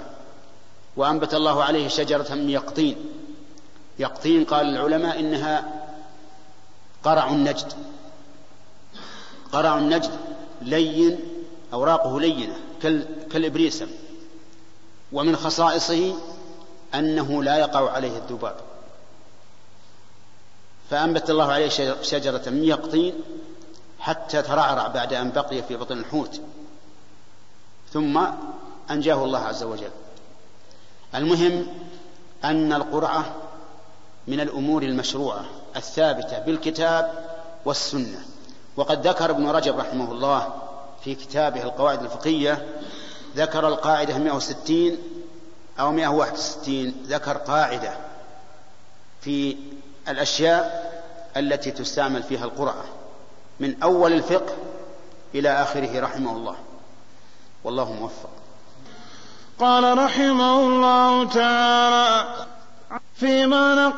وأنبت الله عليه شجرة من يقطين. يقطين قال العلماء إنها قرع النجد. قرع النجد لين أوراقه لينة كالإبريسم. ومن خصائصه أنه لا يقع عليه الذباب. فأنبت الله عليه شجرة من يقطين حتى ترعرع بعد أن بقي في بطن الحوت. ثم أنجاه الله عز وجل. المهم أن القرعة من الأمور المشروعة الثابتة بالكتاب والسنة. وقد ذكر ابن رجب رحمه الله في كتابه القواعد الفقهية ذكر القاعدة 160 أو 161 ذكر قاعدة في الأشياء التي تستعمل فيها القرعة من أول الفقه إلى آخره رحمه الله. والله موفق. قال رحمه الله تعالى فيما نق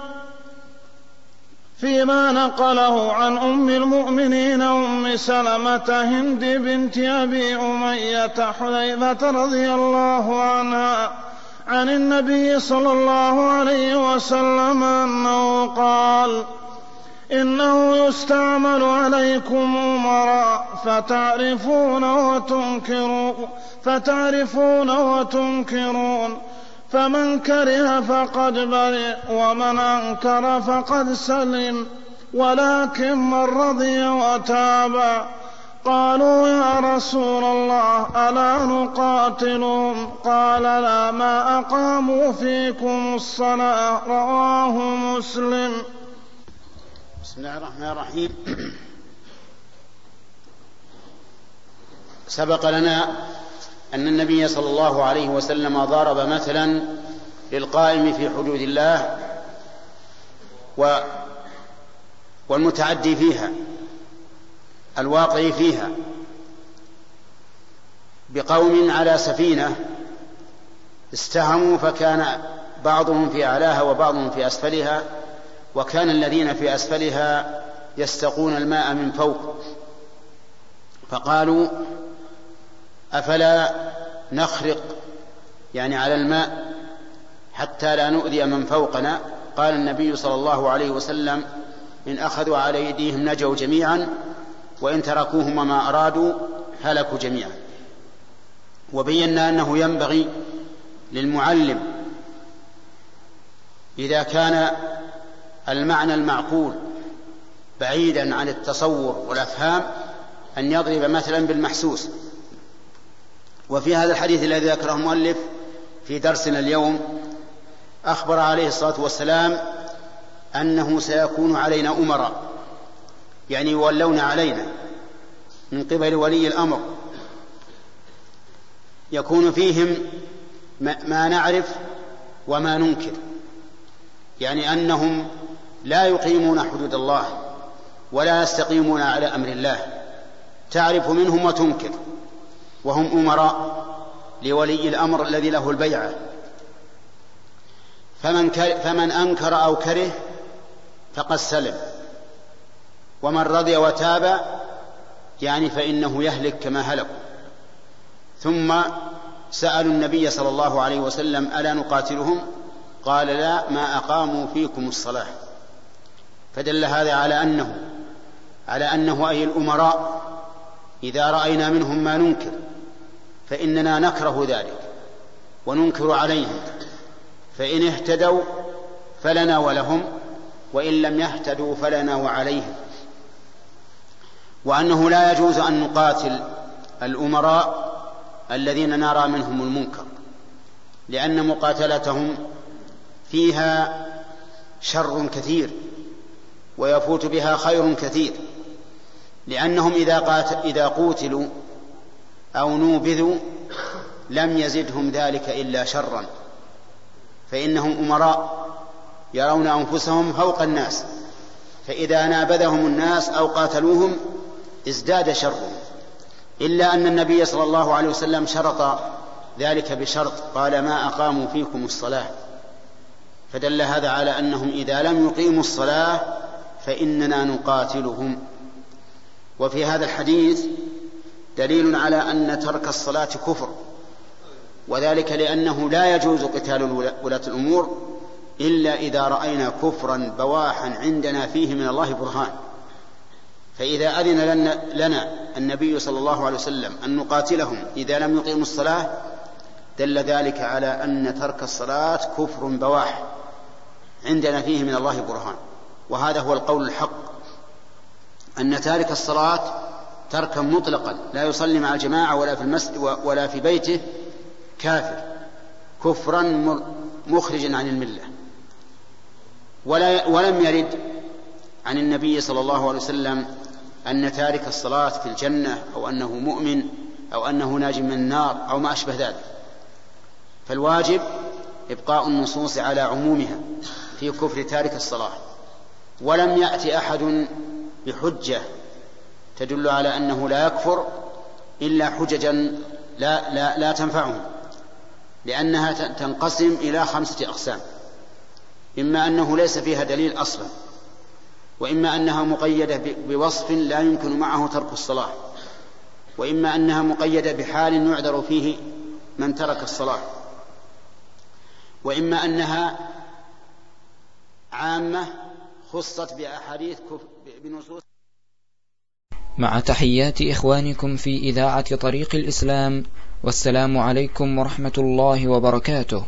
فيما نقله عن أم المؤمنين أم سلمة هند بنت أبي أمية حذيفة رضي الله عنها عن النبي صلى الله عليه وسلم أنه قال إنه يستعمل عليكم أمراء فتعرفون وتنكرون فتعرفون وتنكرون. فمن كره فقد برئ ومن أنكر فقد سلم. ولكن من رضي وتاب قالوا يا رسول الله ألا نقاتلهم؟ قال لا ما أقاموا فيكم الصلاة رواه مسلم. بسم الله الرحمن الرحيم. سبق لنا أن النبي صلى الله عليه وسلم ضرب مثلا للقائم في حدود الله و والمتعدي فيها الواقع فيها بقوم على سفينة استهموا فكان بعضهم في أعلاها وبعضهم في أسفلها وكان الذين في أسفلها يستقون الماء من فوق. فقالوا أفلا نخرق يعني على الماء حتى لا نؤذي من فوقنا. قال النبي صلى الله عليه وسلم إن أخذوا على أيديهم نجوا جميعا وإن تركوهم وما أرادوا هلكوا جميعا. وبينا أنه ينبغي للمعلم إذا كان المعنى المعقول بعيدا عن التصور والأفهام أن يضرب مثلا بالمحسوس. وفي هذا الحديث الذي ذكره المؤلف في درسنا اليوم أخبر عليه الصلاة والسلام أنه سيكون علينا أمراء يعني يولون علينا من قبل ولي الأمر. يكون فيهم ما نعرف وما ننكر يعني أنهم لا يقيمون حدود الله ولا يستقيمون على أمر الله. تعرف منهم وتنكر. وهم أمراء لولي الأمر الذي له البيعه فمن فمن أنكر أو كره فقد سلم. ومن رضي وتاب يعني فإنه يهلك كما هلكوا. ثم سألوا النبي صلى الله عليه وسلم ألا نقاتلهم؟ قال لا ما أقاموا فيكم الصلاة. فدل هذا على أنه على أنه أي الأمراء إذا رأينا منهم ما ننكر فإننا نكره ذلك وننكر عليهم فإن اهتدوا فلنا ولهم وإن لم يهتدوا فلنا وعليهم. وأنه لا يجوز أن نقاتل الأمراء الذين نرى منهم المنكر لأن مقاتلتهم فيها شر كثير. ويفوت بها خير كثير. لأنهم إذا, قاتل إذا قوتلوا أو نوبذوا لم يزدهم ذلك إلا شرا. فإنهم أمراء يرون أنفسهم فوق الناس. فإذا نابذهم الناس أو قاتلوهم ازداد شرهم. إلا أن النبي صلى الله عليه وسلم شرط ذلك بشرط قال ما أقاموا فيكم الصلاة. فدل هذا على أنهم إذا لم يقيموا الصلاة فإننا نقاتلهم. وفي هذا الحديث دليل على أن ترك الصلاة كفر وذلك لأنه لا يجوز قتال ولاة الأمور إلا إذا رأينا كفرا بواحا عندنا فيه من الله برهان. فإذا أذن لنا, لنا النبي صلى الله عليه وسلم أن نقاتلهم إذا لم يقيموا الصلاة دل ذلك على أن ترك الصلاة كفر بواح عندنا فيه من الله برهان. وهذا هو القول الحق أن تارك الصلاة تركا مطلقا لا يصلي مع الجماعة ولا في المسجد ولا في بيته كافر كفرا مخرجا عن الملة. ولا ولم يرد عن النبي صلى الله عليه وسلم أن تارك الصلاة في الجنة أو أنه مؤمن أو أنه ناج من النار أو ما أشبه ذلك. فالواجب إبقاء النصوص على عمومها في كفر تارك الصلاة. ولم يأتي أحد بحجة تدل على أنه لا يكفر إلا حججا لا, لا, لا تنفعهم لأنها تنقسم إلى خمسة أقسام إما أنه ليس فيها دليل أصلا وإما أنها مقيدة بوصف لا يمكن معه ترك الصلاة وإما أنها مقيدة بحال يعذر فيه من ترك الصلاة وإما أنها عامة خصت بأحاديث بنصوص. مع تحيات إخوانكم في إذاعة طريق الإسلام والسلام عليكم ورحمة الله وبركاته.